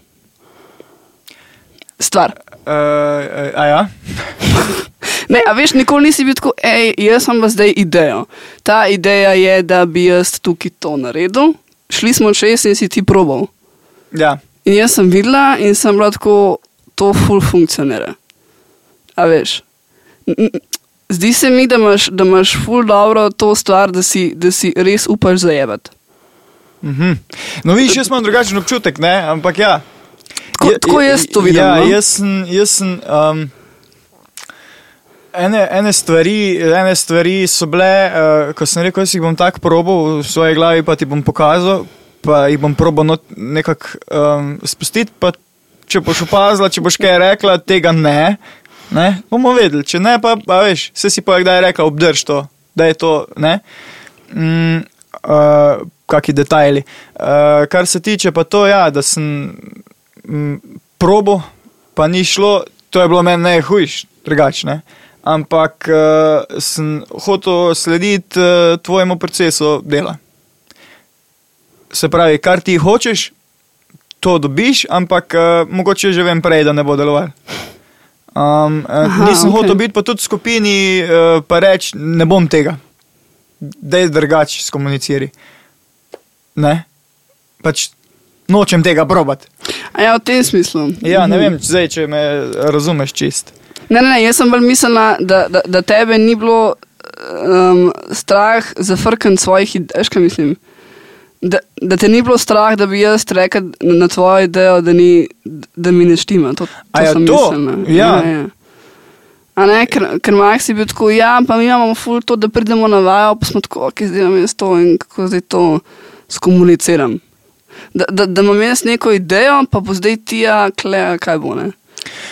stvar.
Uh, a ja?
Ne, a veš, nikoli nisi bil tako, hej, jaz imam pa zdaj idejo. Ta ideja je, da bi jaz tukaj to naredil. Šli smo čez in si ti probal.
Ja.
In jaz sem videla in sem bila tako, to ful funkcionira. A veš. Zdi se mi, da imaš, da imaš ful dobro to stvar, da si, da si res upaš zajebati.
Mhm. No, vidiš, jaz imam drugačen občutek, ne? ampak ja.
Tako-
Je-
tako
je-
jaz to vidim,
Ja,
no.
jaz sem. Jaz sem um, ene, ene, stvari, ene stvari so bile, uh, ko sem rekel, jaz jih bom tako probal v svoji glavi, pa ti bom pokazal, pa jih bom probal nekako um, spustiti. Pa če boš opazila, če boš kaj rekla, tega ne. Ne, bomo vedeli, če ne, pa, pa veš, vse si pa kdaj rekla, obdrž to, da je to. Ne? Mm, uh, Kaki detajli. Uh, kar se tiče pa to, ja, da sem mm, probo, pa ni šlo, to je bilo meni najhujš, drugačne. Ampak uh, sem hotel slediti uh, tvojemu procesu dela. Se pravi, kar ti hočeš, to dobiš, ampak uh, mogoče že vem prej, da ne bo deloval. Um,
Aha,
nisem
okej.
hotel biti pa tudi v skupini, uh, pa reči, ne bom tega, da je drugače skomuniciri. Ne, pač nočem tega probati.
Ja, v tem smislu.
Ja, ne
Mhm.
vem, zdaj, če me razumeš čist.
Ne, ne, ne, jaz sem bolj mislila, da, da, da tebe ni bilo um, strah za frkant svojih idej. Kaj mislim? Da, da te ni bilo strah, da bi jaz rekel na, na tvojo idejo, da, ni, da mi ne štima. To, to
ja,
sem
to?
mislila.
Ja.
ja. A ne, ker, ker Max je bil tako, ja, pa mi imamo ful to, da pridemo na vajo, pa smo tako, ok, zdaj imam jaz to in kako zdaj to skomuniciram. Da, da, da imam jaz neko idejo, pa bo zdaj ti, ja, kle, kaj bo ne.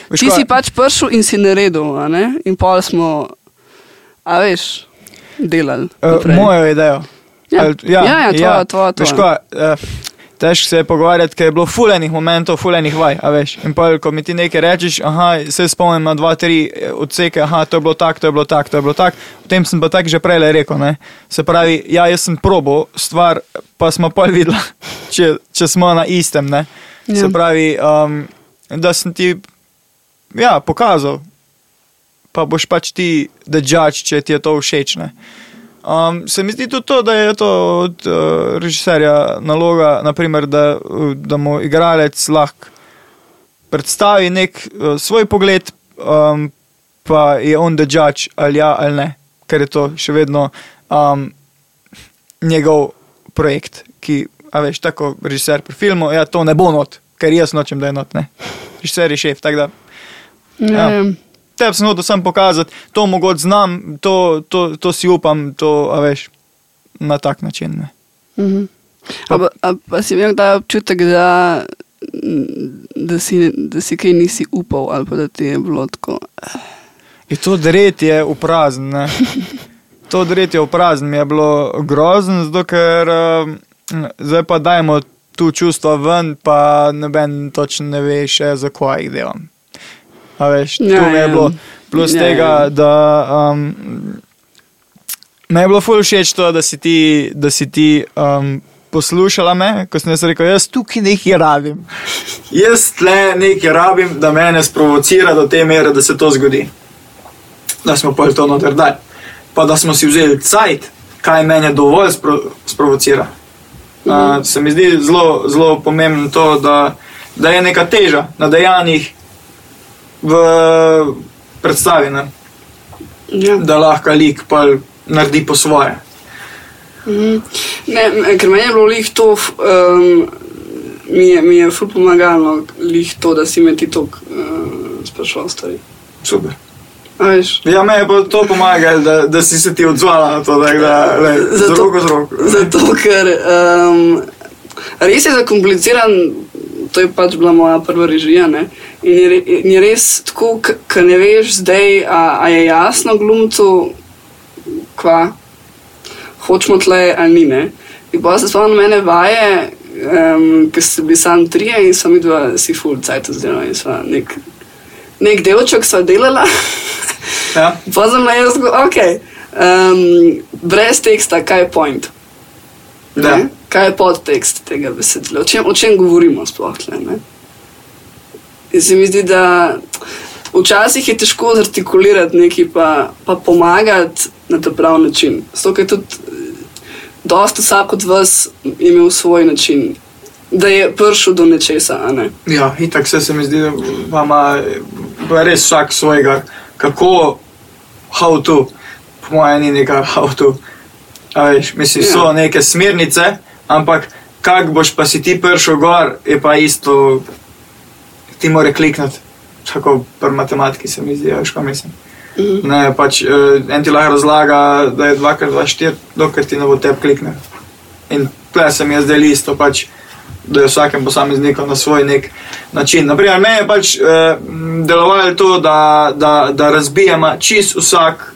Veš
Ti
kaj?
si pač prišel in si naredil, in pol smo, a veš, delali.
Uh,
naprej.
mojo idejo.
Ja.
Ali-
Ja, ja, tvoja, tvoja,
Veš
tvoja.
kaj, uh, težko se je pogovarjati, ker je bilo fulejnih momentov, fulejnih vaj. a Veš. In pa, ko mi ti nekaj rečeš, aha, se spomnim na dva, tri eh, odseke, aha, to je bilo tako, to je bilo tako, to je bilo tako. O tem sem pa tako že prej rekel. Ne? Se pravi, ja, jaz sem probo stvar, pa smo pa videli, če, če smo na istem. Ne?
Ja.
Se pravi, um, da sem ti ja, pokazal, pa boš pač ti, da judge, če ti je to všeč. Ne? Um, se mi zdi tudi to, da je to od uh, režiserja naloga, naprimer, da, uh, da mu igralec lahko predstavi nek uh, svoj pogled, um, pa je on the judge ali ja ali ne, ker je to še vedno um, njegov projekt, ki, a veš, tako režiser pri filmu, ja, to ne bo not, ker jaz nočem, da je not, ne. Režiser je šef, tako da.
Ja.
Tebi sem hotel sam pokazati, to mogoče znam, to, to, to si upam, to, veš, na tak način. Ne.
Mhm. A, pa- a pa si imel ta občutek, da, da, si, da si kaj nisi upal, ali pa da ti je bilo tako.
In to dret je. Ne. To dret je v prazen, mi je bilo grozno, zato ker um, zdaj pa dajmo tu čustva ven, pa noben točno ne ve še, zakaj jih delam. A veš,
Ja,
to mi je
ja.
bilo. Plus
Ja,
tega,
ja.
da um, me je bilo ful všeč to, da si ti, da si ti um, poslušala me, ko sem jaz rekel, jaz tukaj nekaj rabim. Jaz tle nekaj rabim, da me sprovocira do te mere, da se to zgodi. da smo pol to noter dali. Pa da smo si vzeli cajt, kaj mene dovolj spro, sprovocira. Uh, se mi zdi zelo, zelo pomembno to, da, da je neka teža na dejanjih v predstavi, ne?
Ja.
da lahko lik pa naredi po svoje.
Mhm. Ne, ker meni je bilo lih to, um, mi je, mi je ful pomagalo, lih to, da si me ti tok uh, sprašval stvari.
Super. Ja, me je pa to pomagalo, da, da si se ti odzvala na to, da je le, z
Zato-
roko z roko.
Zato, ker um, res je zakompliciran, to je pač bila moja prva režija. Ne? In je, in je res tako, ker ne veš zdaj, a, a je jasno glumcu, kva hočemo tle ali ni. Ne? In pa se spomnim mene vaje, um, ker so bili sam trije in sem videla, si full cajt oziroma in sva nek, nek delček sva delala.
Ja.
Pa sem na jaz, ok, um, brez teksta, kaj je point?
Da.
Ne? Kaj je podtekst tega besedila? O čem, o čem govorimo sploh? Tle, ne? In se mi zdi, da včasih je težko zartikulirati nekaj, pa, pa pomagati na ta pravi način. Zato, ker tudi eh, dosta vsak od vas imel svoj način, da je prišel do nečesa. Ne?
Ja, itak se, se mi zdi, da ima pa res vsak svojega, kako, how to, po mojem, ni nekaj how to. A Veš, mislim,
Ja.
so neke smernice, ampak kak boš pa si ti prišel gor, je pa isto, ti more klikniti. Tako pri matematiki se mi zdi, veš, kaj mislim.
Mhm.
Ne, pač uh, en ti lahko razlaga, da je 2x2 4, dokler ti ne bo tebi klikne. In tle se mi je zdaj isto, pač, da je vsakem posamezniku na svoj nek način. Naprimer, meni je pač uh, delovalo to, da, da, da razbijemo čist vsak,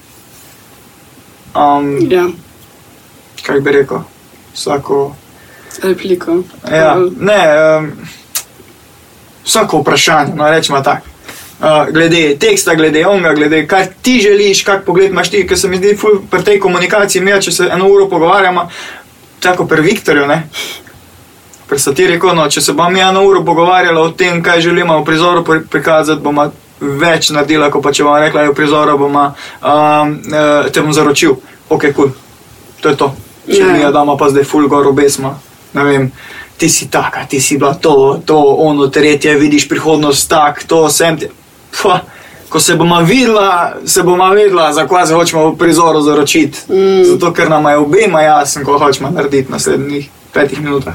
um,
Ja,
kako bi rekel, vsako.
repliko.
Ja, ne, um, vsako vprašanje, no rečemo tako. Uh, glede teksta, glede onga, glede kaj ti želiš, kak pogled imaš ti, ker se mi zdi, ful, pri tej komunikaciji, mi, če se eno uro pogovarjamo, tako pri Viktorju, ne. Pri satiriku, no, če se bomo mi eno uro pogovarjali o tem, kaj želimo v prizoru pri- prikazati, bomo več naredili, kot pa če bomo rekli, da je v prizoru, bomo um, uh, te bom zaročil, ok, kul, cool. to je to. Če
Ja.
mi jo damo pa zdaj full gor obesma, vem, ti si taka, ti si bila to, to, ono, tretje, vidiš prihodnost tak, to sem ti. Pa, ko se bomo videla, se bomo videla, za kaj se hočemo v prizoru zaročiti.
Mm.
Zato, ker nam je obema jasno, ko hočemo narediti naslednjih petih minutah.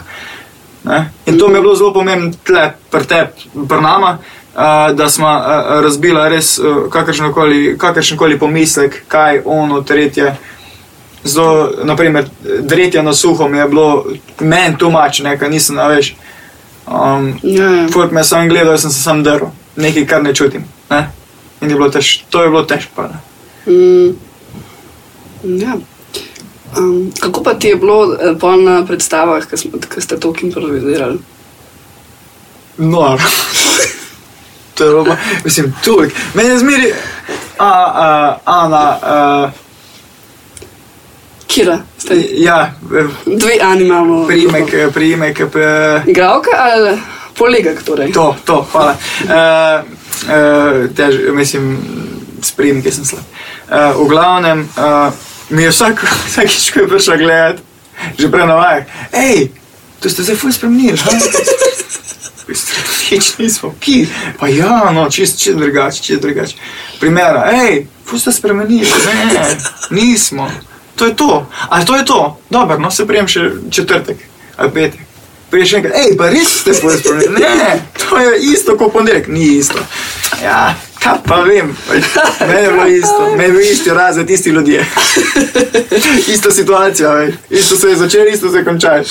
Ne? In to mi je bilo zelo pomembno tle, pri tebi, pri nama, uh, da smo uh, razbila res uh, kakršen koli pomislek, kaj ono, tretje. Zelo, naprimer, dretje na suho mi je bilo meni tumač, nekaj nisem naveš. Um,
Ja, ja.
Furt me je sam gledal, sem se sam drl, nekaj, kar ne čutim. Ne? In je bilo tež, to je bilo težko.
Mm. Ja. Um, kako pa ti je bilo eh, pol na predstavah, ki ste toliko improvizirali?
Noro. to je bilo, mislim, toliko. Meni je zmeri, a, a, Ana, a,
Kira, ste
ja,
dve ani imamo.
primek, primek, eh,
Igralka ali polegak torej?
To, to, hvala. Uh, uh, tež, mislim, s primki sem slab. Uh, v glavnem, uh, mi je vsak, vsakič, ko je prišel gledat, že prej navajal, hej, to ste zdaj ful spremenili. ha?" Nič nismo, ki, pa ja, no, čist, čist drugače, čist drugače. Primera, hej, ful ste spremenili, ne, nismo. To je to, ali to je to, dobro, no se prijem še četrtek ali petek. Priješ enkrat, hej, pa res ste svoje spremenili. Ne, to je isto kot ponedeljek, ni isto. Ja, kaj pa vem, meni je bilo isto, meni je bil isti razred, isti ljudje. Ista situacija, veš. isto se je začelo, isto se je končalo.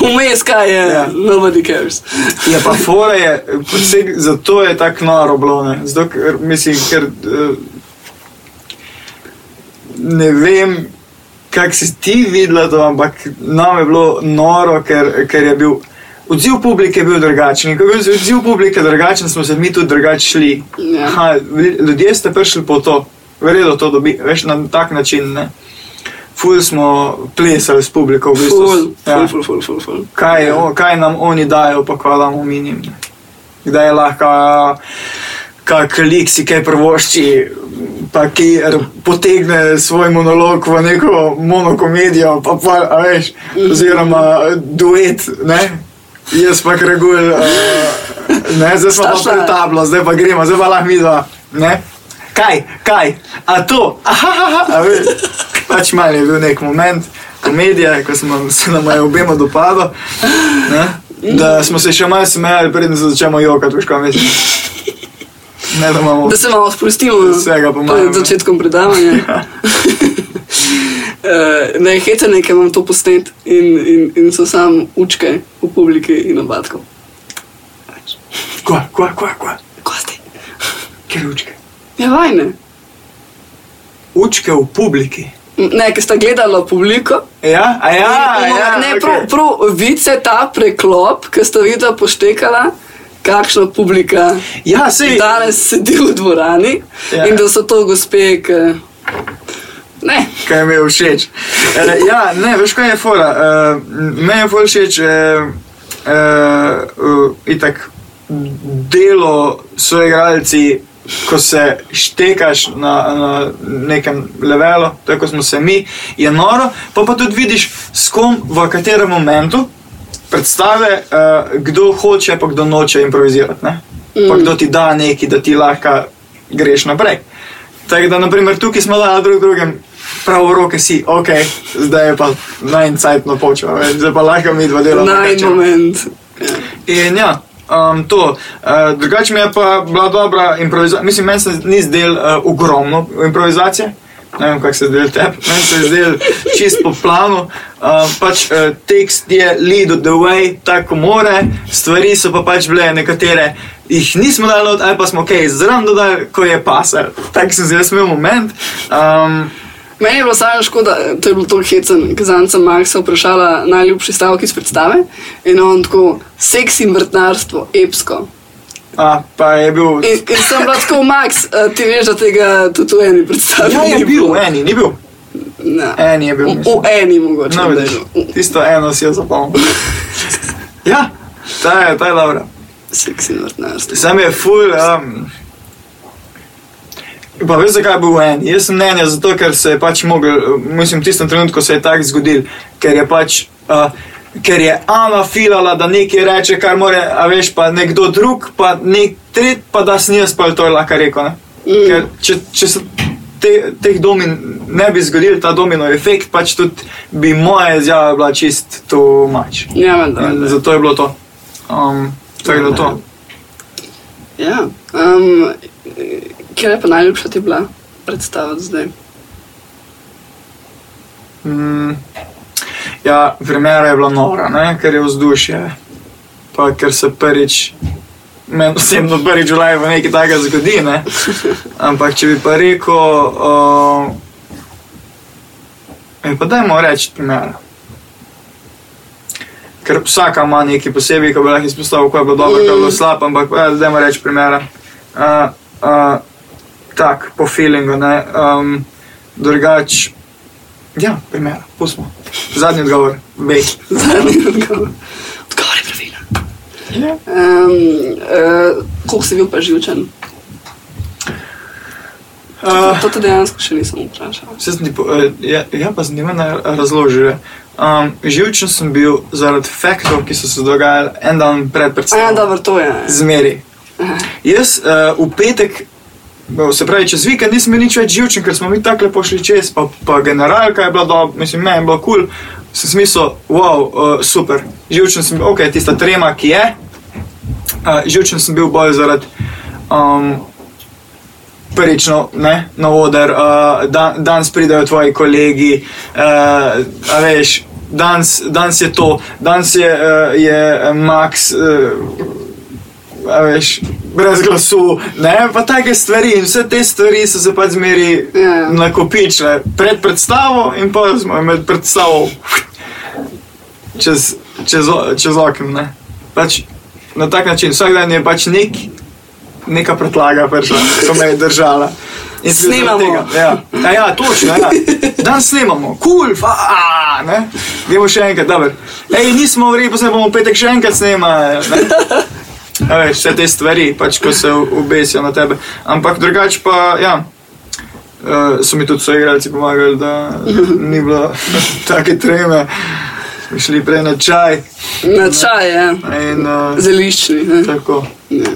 Vmes kaj je,
Ja.
nobody cares.
Ja, pa fora je, vseg, zato je tako noro bilo, ne. Zato, ker, mislim, ker eh, ne vem, kako si ti videla to, ampak nam je bilo noro, ker, ker je bil odziv publike je bil drugačen. In ko je bil odziv publike drugačen, smo se mi tudi drugače šli.
Ja.
Aha, ljudje ste prišli po to, verjetno to dobi, veš na tak način. Ne. Ful smo plesali s publiko, v bistvu.
Ful,
Ja
ful, ful, ful, ful,
kaj, o, kaj nam oni dajo, pa mi njim. ne. Kdaj je lahko, kak lik si kaj prvošči, ki potegne svoj monolog v neko monokomedijo, pa pa, veš, oziroma duet, ne? Jaz pa kregul, uh, ne, zdaj smo pa
Staša.
pred tablo, zdaj pa gremo, zdaj pa lahko mi dva, ne? Kaj, kaj, a to, ahaha, a veš, pač malo je bil nek moment komedije, ko smo se nam je obema dopadlo, ne? Da smo se še malo smejali, preden se začnemo jokati, veš, kaj mislim. Ne, da imamo
Da se malo sprostimo pred začetkom predavanja. Uh, ne, hecane, ker imam to posnet in, in, in so sam učke v publiki in obatkov.
Kva, kva, kva, kva.
Kosti.
Ker učke.
Ja, vajne.
Učke v publiki.
Ne, ker sta gledala publiko.
Ja, a ja,
in, in,
ja,
ne,
okej.
prav, prav vice ta preklop, ki sta videla poštekala, kakšna publika
Ja, sej.
danes sedi v dvorani
Ja.
in da so to gospe, ki. Ne,
kaj mi je všeč. E, ja, ne, veš kaj je fora. E, meni je fora všeč, e, e, uh, itak delo so igralci, ko se štekaš na, na nekem levelu, tako smo se mi, je noro, pa pa tudi vidiš, s kom v katerem momentu predstave, uh, kdo hoče, pa kdo noče improvizirati. Ne? Pa kdo ti da nekaj, da ti lahko greš naprej. Tako da, naprimer, tukaj smo dali drug drugem prav roke si, ok, zdaj je pa najcajtno počelo, veš, zdaj pa lahko mi dva delamo.
naj moment.
In ja, um, to. Uh, drugače mi je pa bila dobra improvizacija. Mislim, meni se ni zdel uh, ogromno improvizacije. Ne vem, kako se zdel tebi. Meni se je zdel čist po planu. Uh, pač uh, tekst je lead the way, tako more. Stvari so pa pač bile nekatere. Jih nismo dali, not, ali pa smo kaj okay, zraven dodali, ko je pasal. Tak sem zdaj imel moment. Um,
Meni je bilo samo škoda, to je bilo to hecen, kazanca Maxa vprašala najljubši stavek iz predstave in on tako, seks in vrtnarstvo, epsko.
A, pa je bil.
In, in sem bila tako, Max, ti veš, da tega tudi v eni predstavi
Ja, je
ni
bil, eni, ni bil.
Ne.
Eni je bil.
V, v eni mogoče.
No,
da je
vidiš,
bil.
tisto eno si je zapomnil. ja, ta je, ta je dobra.
Seks in vrtnarstvo.
Sam je ful. Um, pa veš, zakaj je bil en? Jaz sem mnenja zato, ker se je pač mogel, mislim, v tistem trenutku se je tako zgodil, ker je pač. Uh, Ker je Ana filala, da nekaj reče, kar more, a veš, pa nekdo drug, pa nek tret, pa da sem jaz pa to je lahko rekel. ne.
Mm.
Ker če, če se te, teh domin ne bi zgodil, ta domino efekt, pač tudi bi moja izjava bila čist to mač.
Ja, vendar.
In zato je bilo to. Um, tako da to.
Ja. Um, kje je pa najljubša ti bila predstava zdaj?
Mm, ja, vremena je bila nora, ne? ker je vzdušje. Pa ker se prvič, meni osebno prvič v življenju nekaj takega zgodi. Ne? Ampak če bi pa rekel, uh, pa dajmo reči primer. Ker vsaka ima nekaj posebej, ko bi lahko izpostavil, kaj je bilo dobro, kaj je bilo slabo, ampak ja, dajmo reči primer. Uh, uh, tak, po feelingu, ne. Um, drugač, ja, primer, pustimo. Zadnji odgovor, bej.
Zadnji odgovor. Odgovor je pravilen.
Ja.
Um, uh, koliko si bil pa živčen?
Uh,
To te dejansko še nisem vprašal.
Po, eh, ja, ja, pa sem ti meni razložil. Um, živčen sem bil zaradi faktov, ki so se dogajali en dan pred
ja,
predstavljanjem.
dobro, to je.
Zmeri. Jaz uh, v petek, se pravi čez vikend, nisem nič več živčen, ker smo mi tako lepo šli čez, pa, pa generalka je bila dobra, mislim, meni je bila kul. Cool. Sem smisel, wow, uh, super. Živčen sem bil, ok, tista trema, ki je. Uh, živčen sem bil bolj zaradi. Um, Prvič no, ne, na oder, uh, dan, danes pridejo tvoji kolegi, uh, veš, danes, danes je to, danes je, uh, je Max, uh, a veš, brez glasu, ne, pa take stvari in vse te stvari so se pač zmeri
Ja.
nakopičile pred predstavo in pa smo med predstavo čez, čez, čez okno, ne. Pač na tak način, vsak dan je pač nek, neka predlaga prišla, ko me je držala. In
Snemamo.
Ja. A ja, točno, ja. Dan snemamo, kul, cool, fa, ne. Gremo še enkrat, dobro. Ej, nismo v redu, pa se bomo v petek še enkrat snemali. Ne. A veš, vse te stvari, pač, ko se obesijo na tebe. Ampak drugače pa, ja, uh, so mi tudi soigralci pomagali, da ni bilo take treme. Smo šli prej na čaj.
Na čaj, ja.
In, uh,
Zeliščni. ne.
tako.
Ja.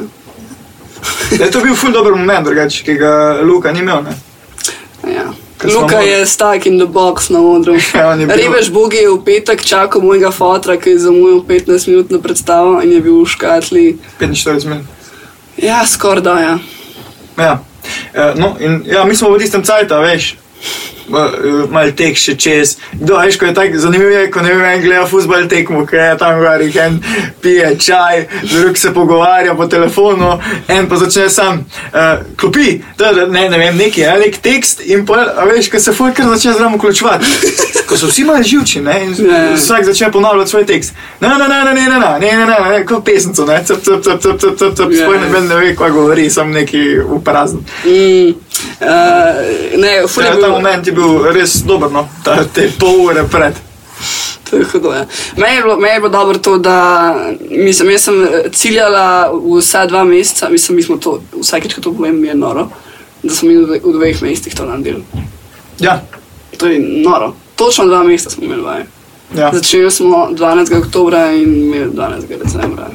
Je to bil ful dober moment, drugače, ki ga Luka ni imel. Ne?
Luka je stuck in the box na odru.
Ja, bil-
Revež Bogi je v petek čakal mojega fotra, ki je zamujal 15 minut na predstavo in je bil v škatli.
45 minut.
Ja, skoraj da, ja.
Ja. Eh, No, in, ja, mi smo v tistem cajtu, veš malo mal tek še čez. Kdo, veš, je tak, zanimivo je, ko ne vem, en gleda futbol tekmo, ki je tam gori, en pije čaj, drug se pogovarja po telefonu, en pa začne sam uh, klopi, da, da, ne, ne vem, neki, ne, nek tekst in pa, veš, ko se fulkar začne zraven vključevati. Ko so vsi mali živči, ne, in
yeah.
vsak začne ponavljati svoj tekst. Na, na, na, na, ne, na, na, ne, na, na, ne, kot pesnico, ne, cep, cep, cep, cep, cep, cep, cep,
yeah.
spoj ne, ne ve, kva govori, sem neki uprazen.
Mm uh, ne,
Ja, ta
bil.
moment je bil res dober, no, ta, te pol ure pred.
To je hudo. Ja. Meni je, bilo- meni je bilo dobro to, da mislim, jaz sem eh, ciljala vsa dva meseca, mislim, mi smo to vsakeč, ko to povem, je noro, da smo mi v v dveh mesecih to naredili.
Ja,
To je noro. Točno dva meseca smo imeli vaje.
ja.
Začeli smo 12. oktober in imeli 12. decembra.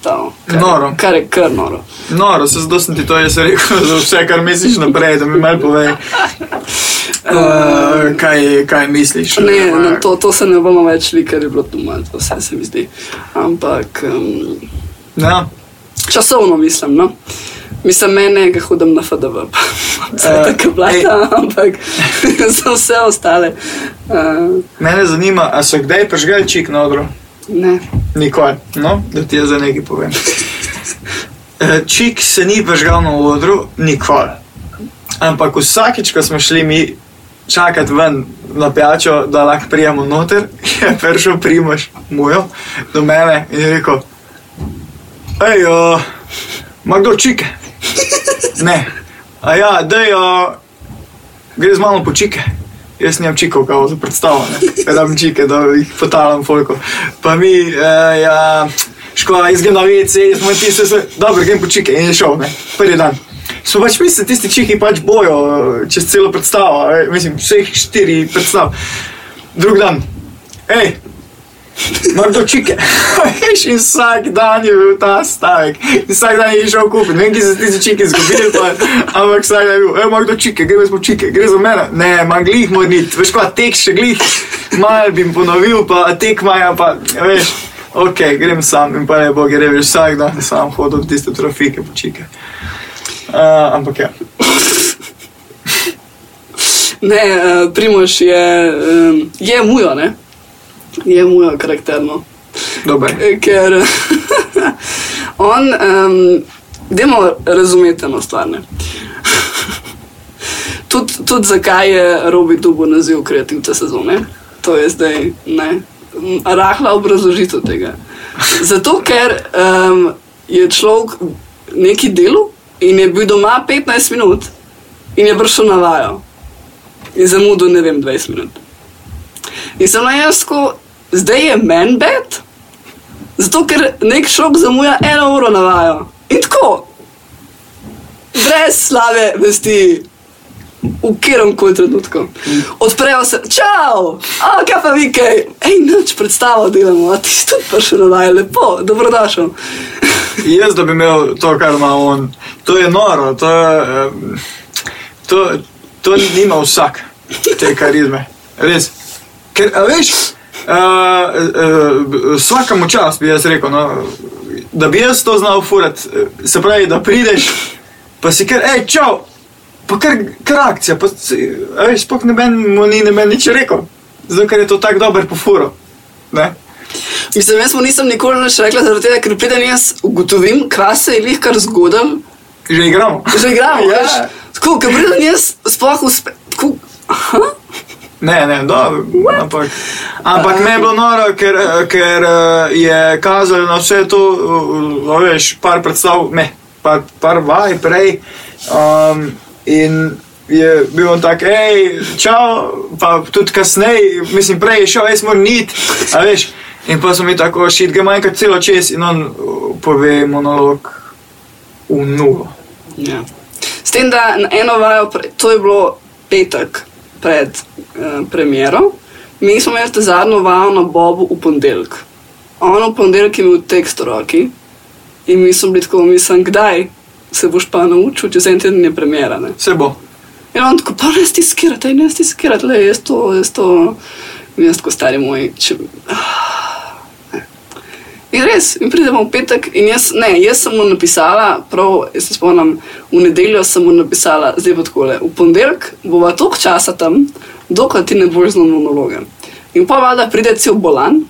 Stavo. Kar,
Noro.
Kar je kar noro.
Noro, se zato sem ti to jaz rekel, za vse, kar misliš naprej, da mi malo povej, uh, kaj, kaj misliš.
Ne,
oziroma-
na to, to se ne bomo več šli, ker je bilo tu malo, vse se mi zdi. Ampak um,
Ja.
časovno mislim, no. Mislim, mene, ki hodim na FDV, pa vse
Eh,
tako blata, ampak za vse ostale. Uh,
Mene zanima, a so kdaj prižgali čik na odru?
Ne.
Nikoli, no, da ti jaz za nekaj povem. Eh, Čik se ni prižgal na odru, nikoli. Ampak vsakič, ko smo šli mi čakati ven na pijačo, da lahko prijemo noter, je prišel primoš mujo do mene in je rekel: Hej, ima kdo čike? Ne. A ja, da je, gre z mano po čike. Jaz nimam čikov, kao za predstavo, ne. Rabim čike, da jih potalam folko. Pa mi, eh, ja, škoda, jaz grem na WC, jaz moj sve, dobro, grem po čike in je šel, ne, prvi dan. Smo pač mislili, tisti čiki pač bojo čez celo predstavo, mislim, vseh štiri predstav. Drug dan, hej, ima kdo čike. Veš, in vsak dan je bil ta stavek, in vsak dan je šel kupiti, ne vem, ki se ti čiki izgubili, pa, ampak vsak dan je bil, hej, ima kdo čike, gremo smo čike, gre za mene. Ne, ima glih mora niti, veš, pa tek še glih, mal bi jim ponovil, pa tek maja, pa, veš, ok, grem sam in pa je bog, gre veš, vsak dan sam hodil tiste trofike po čike. Uh, ampak ja,
Ne, uh, Primož je, um, je mujo, ne? Je mujo karakterno.
dober.
Eh, Ker on, um, dajmo razumeti eno stvar. Tudi tud zakaj je Robi Dubo naziv kreativca sezone. To je zdaj ne, rahla obrazložitev tega. Zato, ker um, je človek neki delu in je bil doma 15 minut in je prišel na vajo in zamudil, ne vem, 20 minut. In sem na jaz tako, zdaj je meni bed, zato ker nek šok zamuja eno uro na vajo. In tako, brez slave vesti, v katerem koli trenutku. Odprejo se, čau, a kaj pa vi kaj, ej, noč predstavo delamo, a ti si tudi prišel na vajo, lepo, dobrodošel.
Jaz, da bi imel to, kar ima on, to je noro, to, to, to nima vsak, te karizme. Res. Ker, a veš, uh, uh, vsakemu čas bi jaz rekel, no, da bi jaz to znal furati, se pravi, da prideš, pa si kar, hej, čau, pa kar, kar akcija, pa, si- veš, spok ne meni, mu ni ne meni nič rekel, zato ker je to tako dober pofuro. Ne?
Mislim, jaz mu nisem nikoli več rekla, zaradi tega, ker preden jaz ugotovim, kva se je lih kar zgodil,
Že igramo.
že igramo,
Ja.
veš. Tako, ker preden jaz sploh uspe, tako, aha,
Ne, ne, dobro, ampak, ampak me je bilo noro, ker, ker eh, je kazal na vse to, eh, veš, par predstav, ne, par, par vaj prej. Um, in je bil on tak, hej, čau, pa tudi kasneje, mislim, prej je šel, jaz moram nit, a veš. In pa so mi tako šit, ga manjka celo čez in on uh, pove monolog v nulo.
ja. S tem, da eno vajo, to je bilo petek pred uh, premjero, mi smo imeli ta zadnjo vajo na Bobu v ponedeljek. On v ponedeljek je imel tekst v roki in mi smo bili tako, mislim, kdaj se boš pa naučil, če za en teden je premjera. Ne?
Se bo.
In on tako, pa ne stiskirate, ne stiskirate, le jaz to, jaz to, in jaz tako stari moj. Če... Ne. In res, in pridemo v petek, in jaz, ne, jaz sem mu napisala, prav, jaz se spomnim, v nedeljo sem mu napisala, zdaj pa tako, v ponedeljek bova toliko časa tam, dokler ti ne boš znal monologa. In pa valjda pride cel bolan,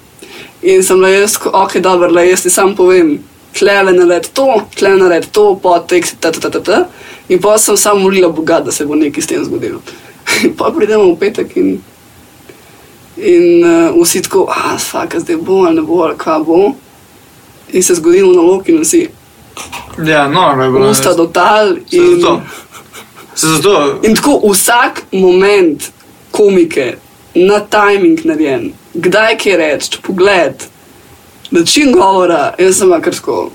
in sem le jaz, ok, dobro, le jaz ti sam povem, tle le nared to, tle nared to, podtekst, ta, ta, ta, ta, ta. In pa sem samo molila Boga, da se bo nekaj s tem zgodilo. In pa pridemo v petek in, in uh, vsi tako, ah, faka, zdaj bo ali ne bo, ali kva bo. In se zgodi monolog in vsi
Ja, no, je bilo.
usta do tal. In,
zato. Zato.
in tako vsak moment komike, na timing narejen, kdaj kaj reči, pogled, način govora, jaz sem tako.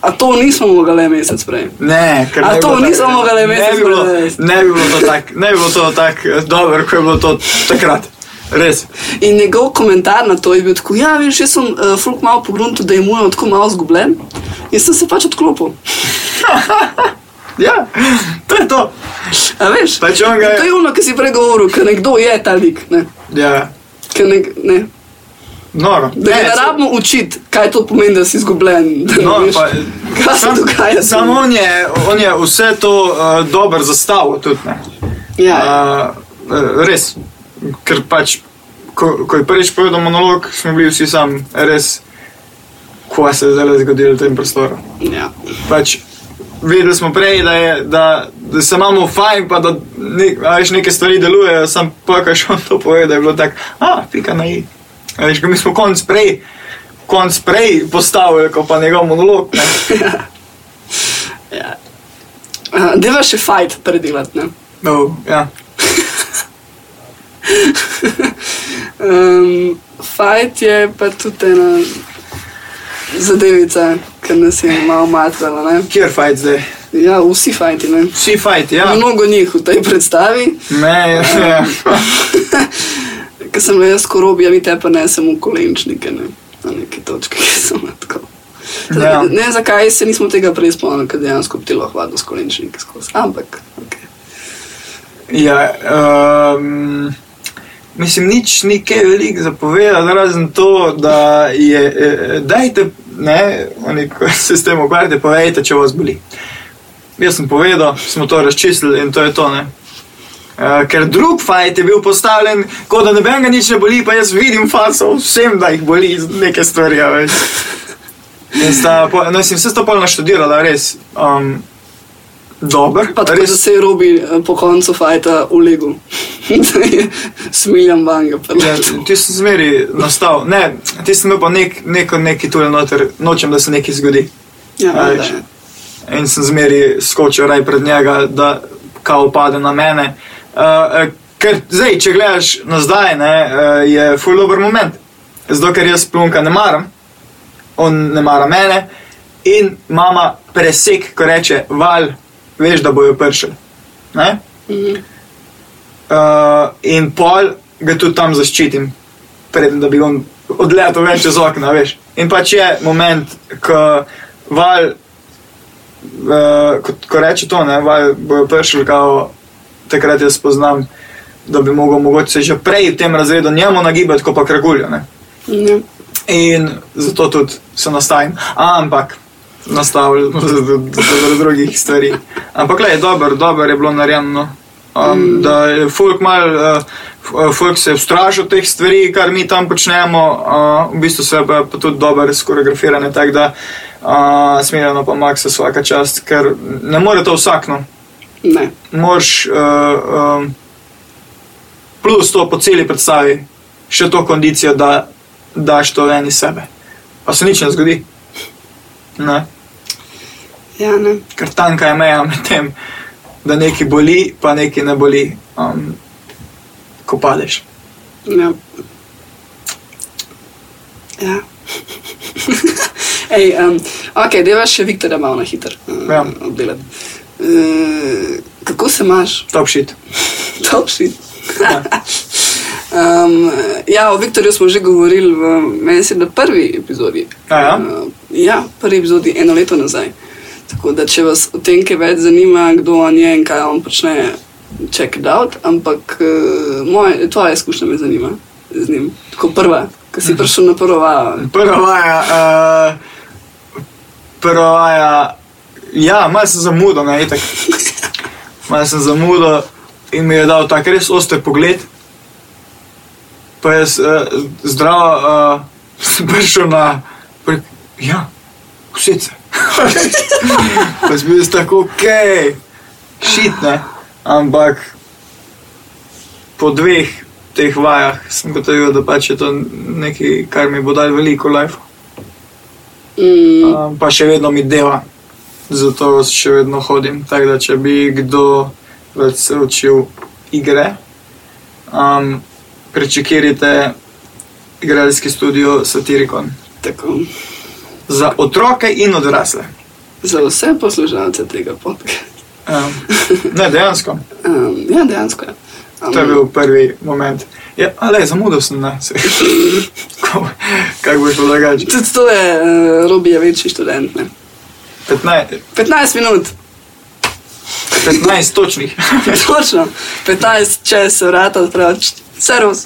A to nismo mogli mesec prej.
Ne, ker
A
ne bi
to mogla
ne
mesec
bilo-
prej.
Ne bi bilo to tako, ne bi bilo to tako eh, dobro, kot je bilo to takrat. Res.
In njegov komentar na to je bil tako, ja, veš, jaz sem uh, fluk malo pogrunil, da je mu tako malo zgubljen. In sem se pač odklopil.
Ja, to je to.
A veš?
Pač ga je-
To je ono, ki si prej govoril, ker nekdo je ta lik. Ne?
Ja,
Ker nek, ne.
noro.
Da ne, ne
se-
rabimo učiti, kaj to pomeni, da si izgubljen. Da
No, pa,
kaj se dogaja.
Samo on je, on je vse to uh, dobro zastavil tudi. Ne?
Ja,
Uh, res, ker pač, ko, ko je prvič povedal monolog, smo bili vsi sam res, ko se je zdaj zgodilo v tem prostoru.
ja.
Pač, vedeli smo prej, da, je, da, da se imamo fajn, pa da ne, veš, neke stvari delujejo, sam pa kaj še on to pove, da je bilo tako, a, pika na i. A Veš, mi smo konc prej, konc prej postavili, ko pa njegov monolog. Ne?
ja. Uh, Deva še fajt predelati. ne.
No, ja.
Um, fajt je pa tudi ena zadevica, ki nas je malo matrala. ne.
Kjer fajt zdaj?
Ja, vsi fajti. Ne?
Vsi fajti, ja.
Mnogo njih v tej predstavi.
Ne, ja.
Ker sem le jaz korobi, a mi te pa nesem v kolenčnike, ne? na neki točki, ki so tako.
Ja.
Ne, zakaj se nismo tega prej spomnili, ker dejansko bi telo hladno s kolenčniki skozi. Ampak, okay.
ja um, mislim, nič ni kaj veliko zapovedati, razen to, da je, eh, dajte, ne, oni, ko se s tem ukvarjate, povejte, če vas boli. Jaz sem povedal, smo to razčistili in to je to. Uh, ker drug fajt je bil postavljen, kot da nobenega nič ne boli, pa jaz vidim fasov vsem, da jih boli neke stvari. a veš. In sta, po- no, sem vse to polno študirala, res. Um, Dober,
Pa tako, da
res.
se je robi eh, po koncu fajta ulegel. Da je Smiljam vanga.
Ja, ti si zmeri nastal, ne, ti si imel pa nek, neko neki tule noter, nočem, da se nekaj zgodi.
Ja,
A
da, ja.
In sem zmeri skočil raj pred njega, da kao pade na mene. Uh, ker zdaj, če gledaš nazaj, ne, uh, je full dober moment. Zato, ker jaz plunka ne maram, on ne mara mene in mama presek, ko reče, val, veš, da bojo pršili. Ne?
Mhm.
Uh, in pol ga tudi tam zaščitim, preden da bi on odletel ven čez okna, veš. In pač je moment, ko val, uh, ko, ko reče to, ne, val bojo prišli, kao takrat jaz spoznam, da bi mogel mogoče se že prej v tem razredu njemu nagibati, kot pa. Ne.
Ja.
In zato tudi se nastavim. Ampak nastavil zaradi drugih stvari. Ampak le, dobro, dobro je bilo narejeno. no. Um, da je folk mal, uh, folk se ustrašil teh stvari, kar mi tam počnemo, uh, v bistvu se pa, pa tudi dobro skoreografirane, tako da uh, smiljeno pa maksa vsaka čast, ker ne more to vsakno.
Ne.
Moraš uh, um, plus to po celi predstavi, še to kondicijo, da daš to ven iz sebe. Pa se nič ne zgodi. Ne?
Ja, ne.
Ker tanka je meja med tem, da nekaj boli, pa nekaj ne boli, um, ko padeš.
Ja. ja. Ej, um, ok, deva še Viktorja malo na hiter uh,
Ja.
obdelati. Uh, kako se imaš?
Top shit.
Topši. um, ja, o Viktorju smo že govorili v meni se na prvi epizodi.
A ja?
Uh, ja, prvi epizodi eno leto nazaj. Tako da, če vas o tem kaj več zanima, kdo on je in kaj on počne, check it out. Ampak uh, moje, tvoja izkušnja me zanima z njim. Tako prva, ki si prišel na prvo vajo.
Prva vaja, uh, prva vaja, ja, malo sem zamudil, ne, itak. Malo sem zamudil in mi je dal tak res oster pogled. Pa jaz uh, zdravo uh, sem prišel na, pre, ja, vse se. pa sem bil tako, ok, šit ne, ampak po dveh teh vajah sem gotovil, da pač je to nekaj, kar mi bo dal veliko life.
Mm,
Um, pa še vedno mi dela, zato še vedno hodim. Tako da, če bi kdo več se učil igre, um, prečekirite igralski studio Satirikon.
tako.
Za otroke in odrasle.
Za vse poslušalce tega podcasta.
Um, ne, dejansko.
Um, ja, dejansko je. Um,
To je bil prvi moment. Ja, ale zamudil sem, ne. saj. Ko- Kako bo šlo drugače?
Tudi to je uh, Robi je večji študent. Ne?
15,
15 minut,
15 točnih.
točno, 15 čez se vrata odpraviš, servus.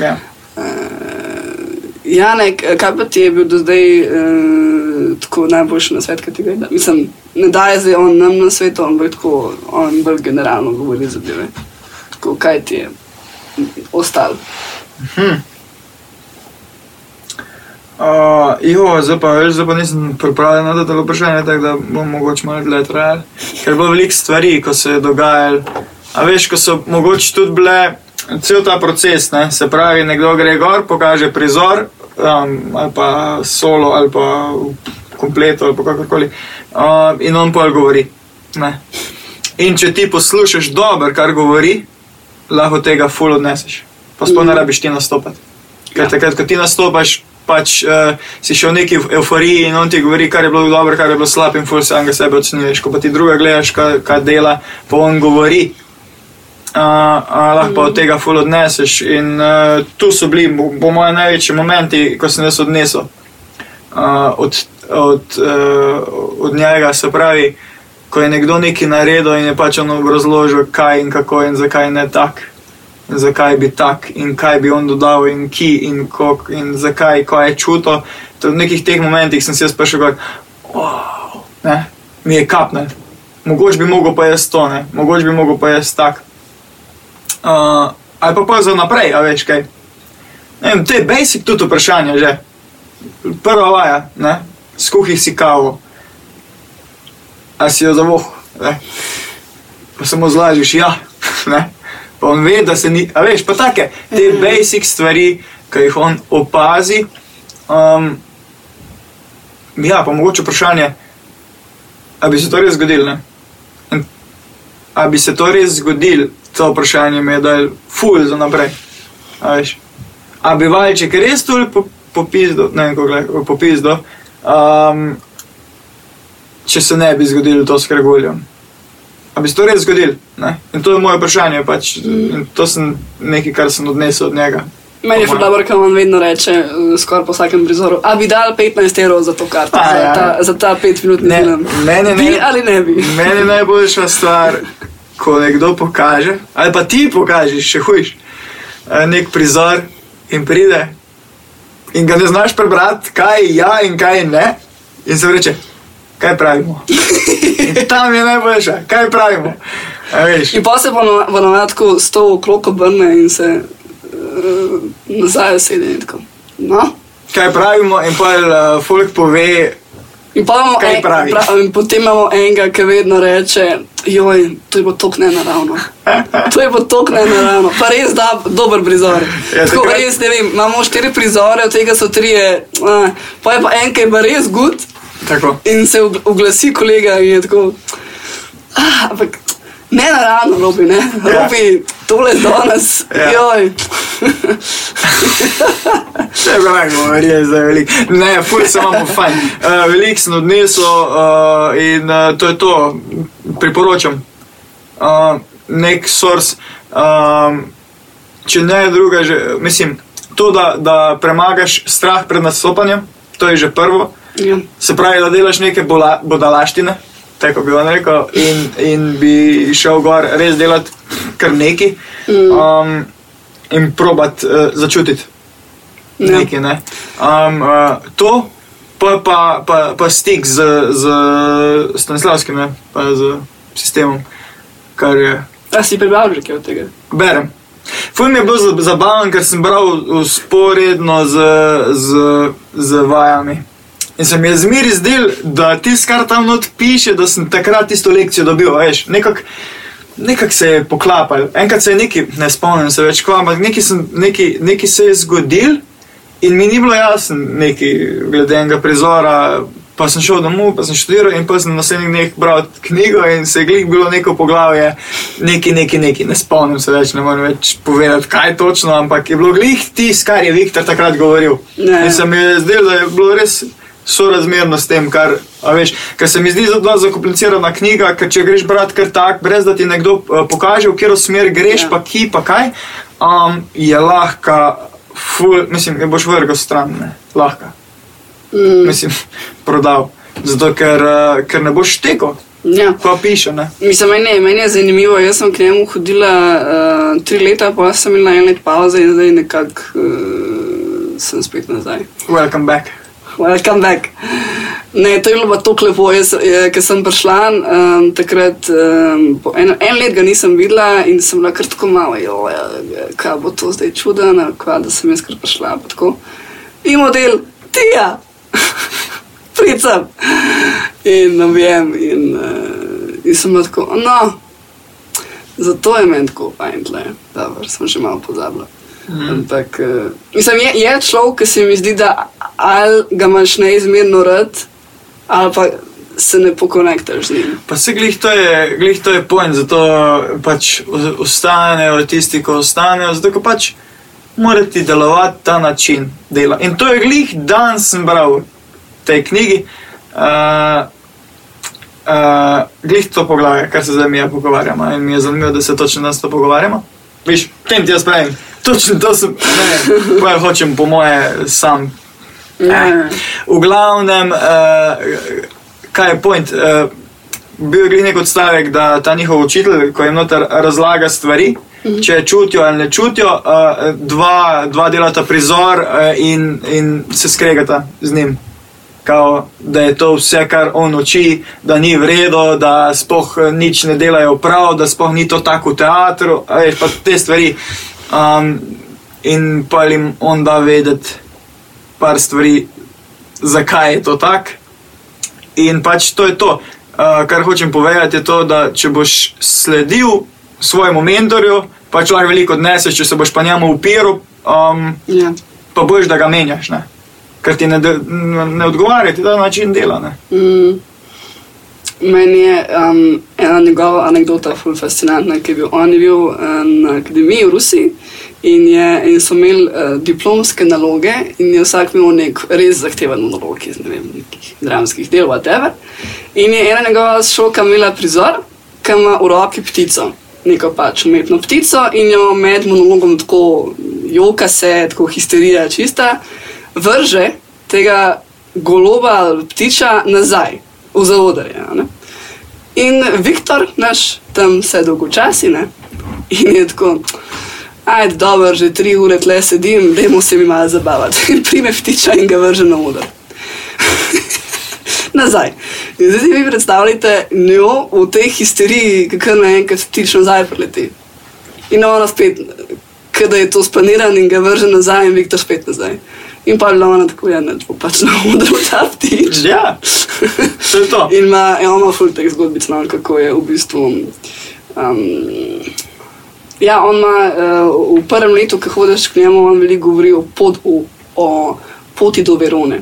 ja.
Janek, eh, kaj pa ti je bil do zdaj uh, tako najboljši na svet, ki ti ga je dal? Mislim, ne daje zdaj on nam na svetu, ampak tako on bolj generalno govori zadeve. Tako, kaj ti je ostalo?
Uh, jo, zdaj pa, veš, zdaj pa nisem pripravljen na to vprašanje, tako da bom mogoče malo dlje trajal. Ker je bilo veliko stvari, ko se je dogajalo. A veš, ko so mogoče tudi bile cel ta proces, ne? se pravi, nekdo gre gor, pokaže prizor, um, ali pa solo, ali pa kompleto, ali pa kakorkoli, uh, in on pol govori. Ne? In če ti poslušaš dobro, kar govori, lahko tega full odneseš. Pa sploh ne rabiš ti nastopati. Ker
Ja.
takrat, ko ti nastopaš, pač uh, si še v neki euforiji in on ti govori, kar je bilo dobro, kar je bilo slabo, in ful samega sebe ocenjuješ. Ko pa ti druga gledaš, kaj, kaj dela, pa on govori. Uh, uh, lahko pa od tega ful odneseš. In uh, tu so bili, po po mojem, največji momenti, ko sem jaz odnesel uh, od, od, uh, od njega. Se pravi, ko je nekdo nekaj naredil in je pač on obrazložil, kaj in kako in zakaj ne tak. Zakaj bi tak in kaj bi on dodal in ki in kok in zakaj, ko je čuto. To v nekih teh momentih sem se jaz prišel gor, wow, ne, mi je kapne. Mogoče bi mogel pa jaz to, ne, mogoče bi mogel pa jaz tak. Uh, ali pa pa za naprej, a veš kaj. Ne vem, to je basic tudi vprašanje že. Prva vaja, ne, skuhi si kavo. A si jo zavoh, ne. Pa samo zlažiš, ja, ne. Pa on ve, da se ni, a veš, pa take, te basic stvari, ki jih on opazi. Um, ja, pa mogoče vprašanje, a bi se to res zgodilo, ne. A bi se to res zgodilo, to vprašanje mi je dal ful za naprej. A veš. A bi valček res tu popizdo, ne vem, kako popizdo, um, če se ne bi zgodilo to s Krguljem. A bi se to res zgodilo? Ne? In to je moje vprašanje, pač, to sem nekaj, kar sem odnesel od njega.
Meni je še dobro, ker on vedno reče, eh, skoraj po vsakem prizoru, a bi dal 15 evrov za to karto,
A,
za,
ja.
ta, za ta 5 minutni
Ne,
film.
meni
Bi
ne-
ali ne bi?
Meni je najboljša stvar, ko nekdo pokaže, ali pa ti pokažeš, še hujš, eh, nek prizor in pride in ga ne znaš prebrati, kaj je ja in kaj je ne, in se reče, kaj pravimo. In tam je najboljša, kaj pravimo.
In pa se bo navadko s to okrog obrne in se nazaj usede in tako. No?
kaj pravimo, in pa uh, folk pove,
In, en, pra, in potem imamo enega, ki vedno reče, joj, to je bilo tako nenaravno. To je bilo tako nenaravno, pa res da, dober prizor.
Ja,
Tako
takrat-
res, ne vem, imamo štiri prizore, od tega so trije, uh, pa je pa en, ki je pa res gud
tako.
in se oglasi kolega in je tako. Ah, ampak Ne naravno, robi, ne. Robi, tole danes,
Ja.
joj.
Je bilo govori, je zdaj velik. Ne, ful se imamo fajn. Uh, velik sem odnesel uh, in uh, to je to, priporočam. Uh, nek source, um, če ne druga, že, mislim, to, da, da premagaš strah pred nastopanjem, to je že prvo.
Ja.
Se pravi, da delaš neke bola, bodalaštine, tako bi vam rekel, in, in bi šel gor res delati kar neki um, in probat uh, začutiti
Ja.
nekaj. Ne? Um, uh, to, pa, pa, pa, pa stik z, z Stanislavskim, ne? pa z sistemom, kar je.
A si prebral že kaj od tega?
Berem. Ful mi je bil za- zabaven, ker sem bral usporedno z, z, z vajami. In se mi je zmeri zdel, da tisto, kar tam not piše, da sem takrat tisto lekcijo dobil, veš, nekako. Nekako se je poklapal, enkrat se je nekaj, ne spomnim se več, kva, ampak nekaj, sem, nekaj, nekaj se je zgodil in mi ni bilo jasno, nekaj glede enega prizora. Pa sem šel domov, pa sem študiral in pa sem na naslednjih dneh bral knjigo in se je glih bilo neko poglavje, neki, neki, neki, ne spomnim se več, ne morem več povedati, kaj točno, ampak je bilo glih tisto, kar je Viktor takrat govoril.
Ne.
In se mi je zdelo, da je bilo res sorazmerno s tem, kar, veš, ker se mi zdi zelo zakomplicirana knjiga, ker če greš brati kar tak, brez da ti nekdo uh, pokaže, v katero smer greš,
Ja.
pa ki, pa kaj, um, je lahka, ful, mislim, da boš vrgel stran, ne, lahka,
Mm.
mislim, prodal. Zato, ker, uh, ker ne boš tekel,
Ja.
pa piše, ne.
Mislim, meni je, meni je zanimivo. Jaz sem k njemu hodila uh, tri leta, pa sem imela en let pauze in zdaj nekako uh, sem spet nazaj.
Welcome back.
Welcome back. Ne, to je bilo pa tako lepo, jaz, ker sem prišla um, takrat, um, en, en let ga nisem videla in sem bila kar tako malo, joj, kaj bo to zdaj čudno, da sem jaz kar prišla. pa. In model, tija, pricam. In navijem in, uh, in sem bila tako, no, zato je meni tako fajn tle, dobro, sem že malo pozabila. Mm. Ampak, uh, mislim, je, je človek, ki se mi zdi, da ali ga imaš neizmerno rad, ali pa se ne pokonektaš z njim.
Pa se glih to je, glih to je pojem, zato pač ostanejo tisti, ko ostanejo, zato pač mora ti delovati ta način dela. In to je glih dan sem bral v tej knjigi, uh, uh, glih to poglavje, kar se zdaj mi je pogovarjamo in mi je zanimivo, da se točno danes to pogovarjamo. Viš, tem ti jaz pravim, točno to sem, ne, pa hočem po moje sam
Ja.
V glavnem, uh, kaj je point? Uh, bil je glih nek odstavek, da ta njihov učitelj, ko jim noter razlaga stvari, mhm. če čutijo ali ne čutijo, uh, dva, dva delata prizor uh, in, in se skregata z njim. Kao, da je to vse, kar on uči, da ni v redu, da spoh nič ne delajo prav, da spoh ni to tako v teatru, a veš, pa te stvari. Um, in pa jim on da vedeti, par stvari, zakaj je to tako. In pač to je to. Uh, kar hočem povedati, je to, da če boš sledil svojemu mentorju, pač lahko veliko odneseš, če se boš pa njemu upiral, um,
Ja.
pa boš, da ga menjaš. Ne? Ker ti ne, ne odgovarja, ti ta način dela. Ne?
Mm. Meni je um, ena njegova anekdota ful fascinantna, ki je bil on je bil uh, na akademiji v Rusiji in, je, in so imeli uh, diplomske naloge in je vsak imel nek res zahteven nalog iz ne vem, nekih dramskih del, whatever. In je ena njegova šoka imela prizor, ki ima v roki ptico, neko pač umetno ptico in jo med monologom tako joka se, tako histerija čista, vrže tega goloba ptiča nazaj v zaodrje. a ne. In Viktor, naš tam se dolgočasi, ne? in je tako, ajde, dobro, že tri ure tle sedim, dajmo se mi malo zabavati. In prime ptiča in ga vrže na oder. nazaj. In zdaj si vi predstavljate njo v tej histeriji, kako naenkrat ptič nazaj preleti. In ona spet, kada je to splaniran in ga vrže nazaj, in Viktor spet nazaj. In pa je bila ona tako, ja, ne, bo pač na odru ta ptič.
Ja, to je to.
In ima, ja, ima ful teh zgodbic, no, kako je v bistvu. Um, ja, on ima uh, v prvem letu, ko hodiš k njemu, on veliko govori o, pot, o, o poti do Verone.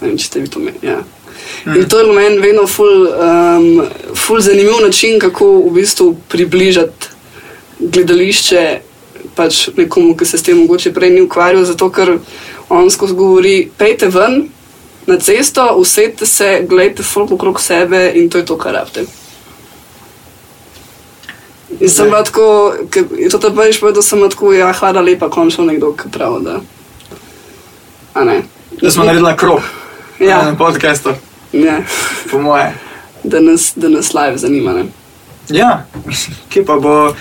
Ne vem, če ste vi to imeli. Ja. Mm. In to je meni vedno ful, um, ful zanimiv način, kako v bistvu približati gledališče pač nekomu, ki se s tem mogoče prej ni ukvarjal, zato ker on skozi govori, pejte ven na cesto, usedite se, gledajte folk okrog sebe in to je to, kar rabite. In sem bila tako, in to te prvič povedal, sem bila tako, ja, hvala lepa, končno nekdo, ki pravi, da. A ne.
Da smo naredili krok
Ja.
na podkastu,
Ja,
po moje.
da nas, da nas live zanima. Ne?
Ja, kje pa bo,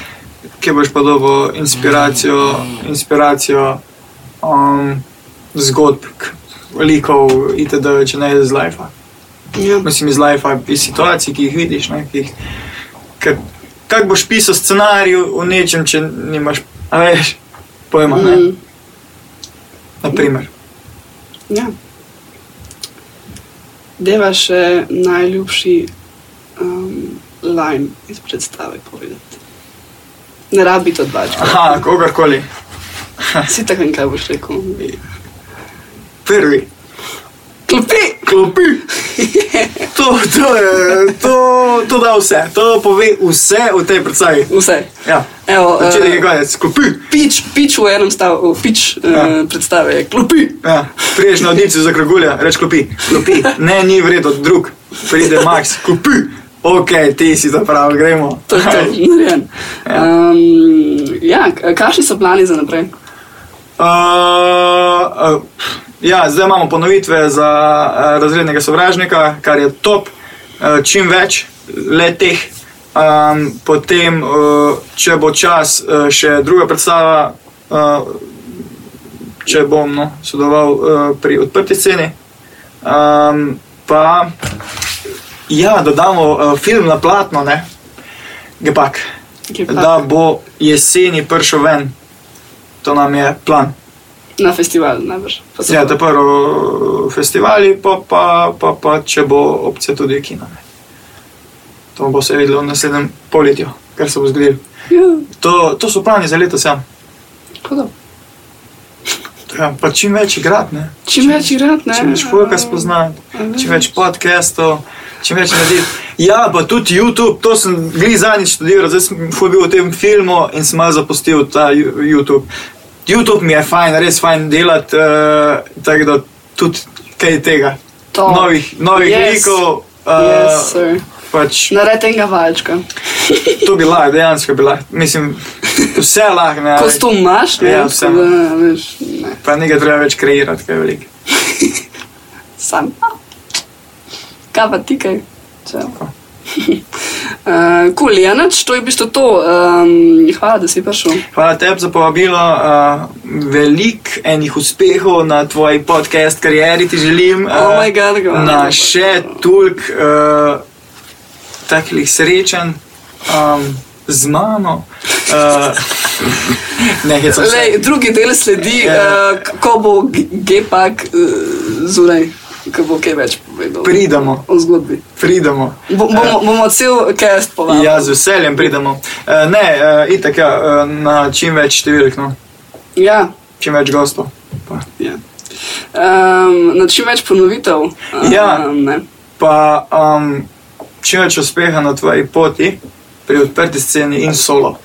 kje boš pa dobil inspiracijo, inspiracijo um, zgodb, k- likov, itd., če ne iz life.
Ja.
Mislim, iz life, iz situacij, ki jih vidiš. Ne, ki jih, ker, kako boš pisal scenarij v nečem, če nimaš, a veš, pojma, ne,
Mm,
naprimer.
ja. Deva še najljubši um, line iz predstave povedati. Ne rabi to dvač.
Aha, kogarkoli.
Si tako in kaj boš rekel.
Prvi.
Klopi!
Klopi. To, to, je, to, to da vse, to pove vse o tej predstavi.
Vse.
Ja.
Evo,
Začetek je
eh,
konec, klopi.
Pič, pič v enem stavku, pič
Ja.
uh, predstave klopi.
Ja. Priješ na odnici za kragulja, reč klopi. klopi. Ne, ni vredno, drug. Pride Max, klopi. Ok, ti si to prav, gremo.
To je to, narejen.
Ja.
Um, ja, kakšni so plani za naprej?
Uh, uh, ja, zdaj imamo ponovitve za uh, razrednega sovražnika, kar je top, uh, čim več le teh. Um, potem, uh, če bo čas, uh, še druga predstava, uh, če bom no, sodeloval uh, pri odprti sceni. Um, pa, ja, dodamo uh, film na platno, ne, gepak,
Gepak.
da bo jeseni prišel ven. To nam je plan.
Na festival, najbrž.
Ja, ta prvo festivali, pa, pa, pa, pa če bo opcija tudi kino. ne. To bo se videlo v naslednjem poletju, kar se bo zgodilo.
Ja,
To, to so plani za leto sam.
tako da.
Ja, pa čim več igrati, ne.
Čim več igrati?
Čim več folka spoznati, čim več podcastov, čim več narediti. Ja, pa tudi YouTube, to sem glih zadnjič študiral, zdaj sem bil v tem filmu in sem malo zapustil ta YouTube. YouTube mi je fajn, res fajn delati, uh, tako da tudi kaj tega.
To.
Novih, novih
Yes.
likov. Uh,
Yes, sir.
pač,
Naredi enega valčka.
to bi lahko, dejansko bi lahko. Mislim, vse lahko. ne,
Kostum imaš, ne?
Ja, vse
da, veš, ne.
Pa nekaj treba več kreirati, kaj veliko.
Sam. Kaj pa ti kaj? Uh, cool, Janač, to je v bistvu to. Um, hvala, da si prišel.
Hvala tebi za povabilo. Uh, Veliko enih uspehov na tvoji podcast karieri ti želim.
Oh my God, hvala.
na še toliko uh, takih srečanj um, z mano. Uh, ne.
Lej, drugi del sledi, uh, ko bo G- Gepak uh, zunaj, ko bo kaj več povedal
Pridemo,
o zgodbi.
pridemo.
Bo, bomo, bomo cel cast povabili.
Ja, z veseljem pridemo. Uh, ne, uh, itak, ja, na čim več številk, no.
ja.
čim več gostov. Pa,
ja. Um, na čim več ponovitev.
Ja.
Um, ne.
pa um, čim več uspeha na tvoji poti pri odprti sceni in solo.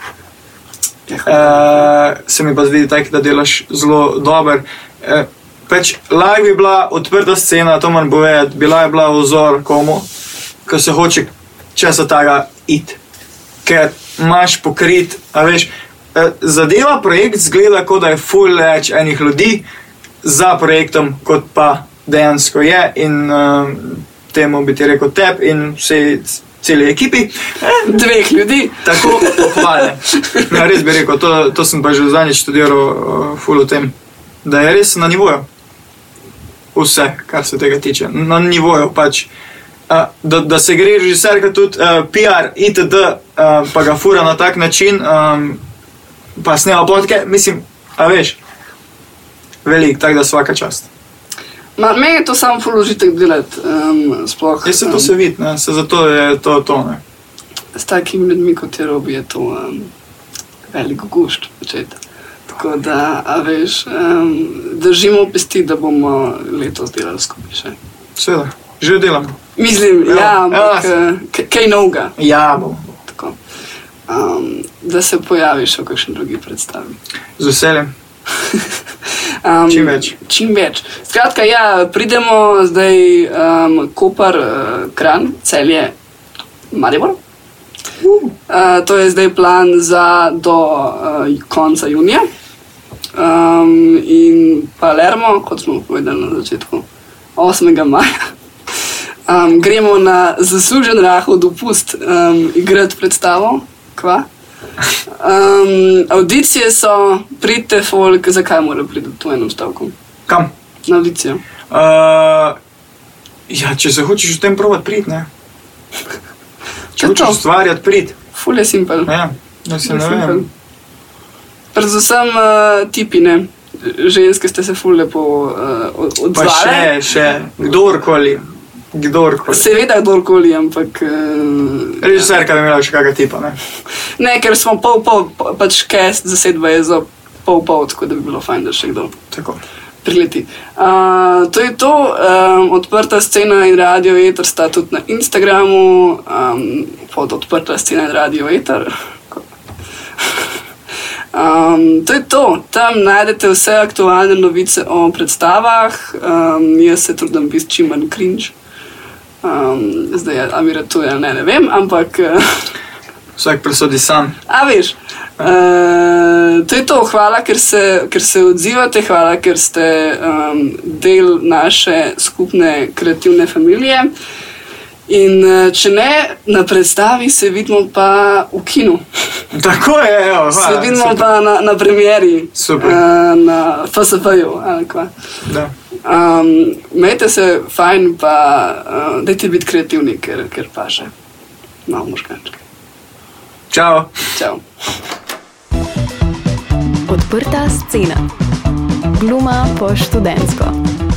Uh, se mi pa zdi, tak, da delaš zelo dober. Uh, pač live je bila odprta scena, to moram povedati, bila je bila vzor komu, ko se hoče česa tega iti. Ker imaš pokrit, a veš, eh, zadeva projekt zgleda, kot da je full več enih ljudi za projektom, kot pa dejansko je. In uh, temu bi ti rekel tep in vsej celi ekipi. Eh,
Dveh ljudi.
Tako pohvale. Ja, res bi rekel, to, to sem pa že zadnjič študiral, uh, full o tem, da je res na nivoju. Vse, kar se tega tiče, na nivoju pač. Uh, da, da se gre režiserka tudi uh, PR, itd., uh, pa ga fura na tak način, um, pa snema podke, mislim, a veš, velik, tako da svaka čast.
Ma, meni je to samo položitek delati. Um, sploh
Jaz se to
um,
se vidi, ne, se zato je to to. Ne.
s takimi ljudmi, kot je Robi, je to um, velik gušt početi. Tako da, a veš, um, držimo pesti, da bomo letos delali skupaj še.
Seveda. Že delam.
Mislim,
Ja,
ja, ampak
ja.
eh, kaj novega.
Ja, bom.
Tako. Um, da se pojaviš v kakšni drugi predstavi.
Z veseljem.
Um,
Čim več.
Čim več. Skratka, ja, pridemo zdaj um, Koper, uh, Kran, celje, Maribor. Uh, to je zdaj plan za do uh, konca junija. Um, in Palermo, kot smo povedali na začetku, 8. maja. Um, gremo na zaslužen rahel dopust, um, igrati predstavo. Kva? Um, audicije so, pridite, folk, zakaj mora priti v enem stavku?
Kam?
Na audicijo.
Uh, ja, če se hočeš v tem provat, prid, ne. Če hočeš ustvarjati, prid.
Ful je simpel.
Ja, ja se ne vem.
simpel. Predvsem uh, tipine, ženske ste se ful lepo uh,
Pa
odzvale.
še, še, kdorkoli. Kdorkoli.
Seveda, kdorkoli, ampak. Uh,
Režiserka bi imela še kakega tipa, ne.
ne, ker smo pol, pol, pa- pač cast zasedba je za pol, pol, tako da bi bilo fajn, da še kdo
Tako.
prileti. Uh, to je to, um, odprta scena in radio eter sta tudi na Instagramu, um, pod odprta scena in radio eter. Um, to je to, tam najdete vse aktualne novice o predstavah, um, jaz se trudim biti čim manj cringe. Um, zdaj, a mi ratuje, ali ne, ne vem, ampak. Uh,
Vsak presodi sam.
A veš, uh, to je to, hvala, ker se, ker se odzivate, hvala, ker ste um, del naše skupne kreativne familije. In uh, če ne, na predstavi se vidimo pa v kinu,
Tako je, evo,
se
hvala.
vidimo
super.
pa na, na premjeri,
Super.
uh, na FSP-ju. Um, Mejte se fajn, pa uh, dajte biti kreativni, ker, ker pa že malo možgančke.
Čau.
Čau.
Odprta scena. Gluma po študentsko.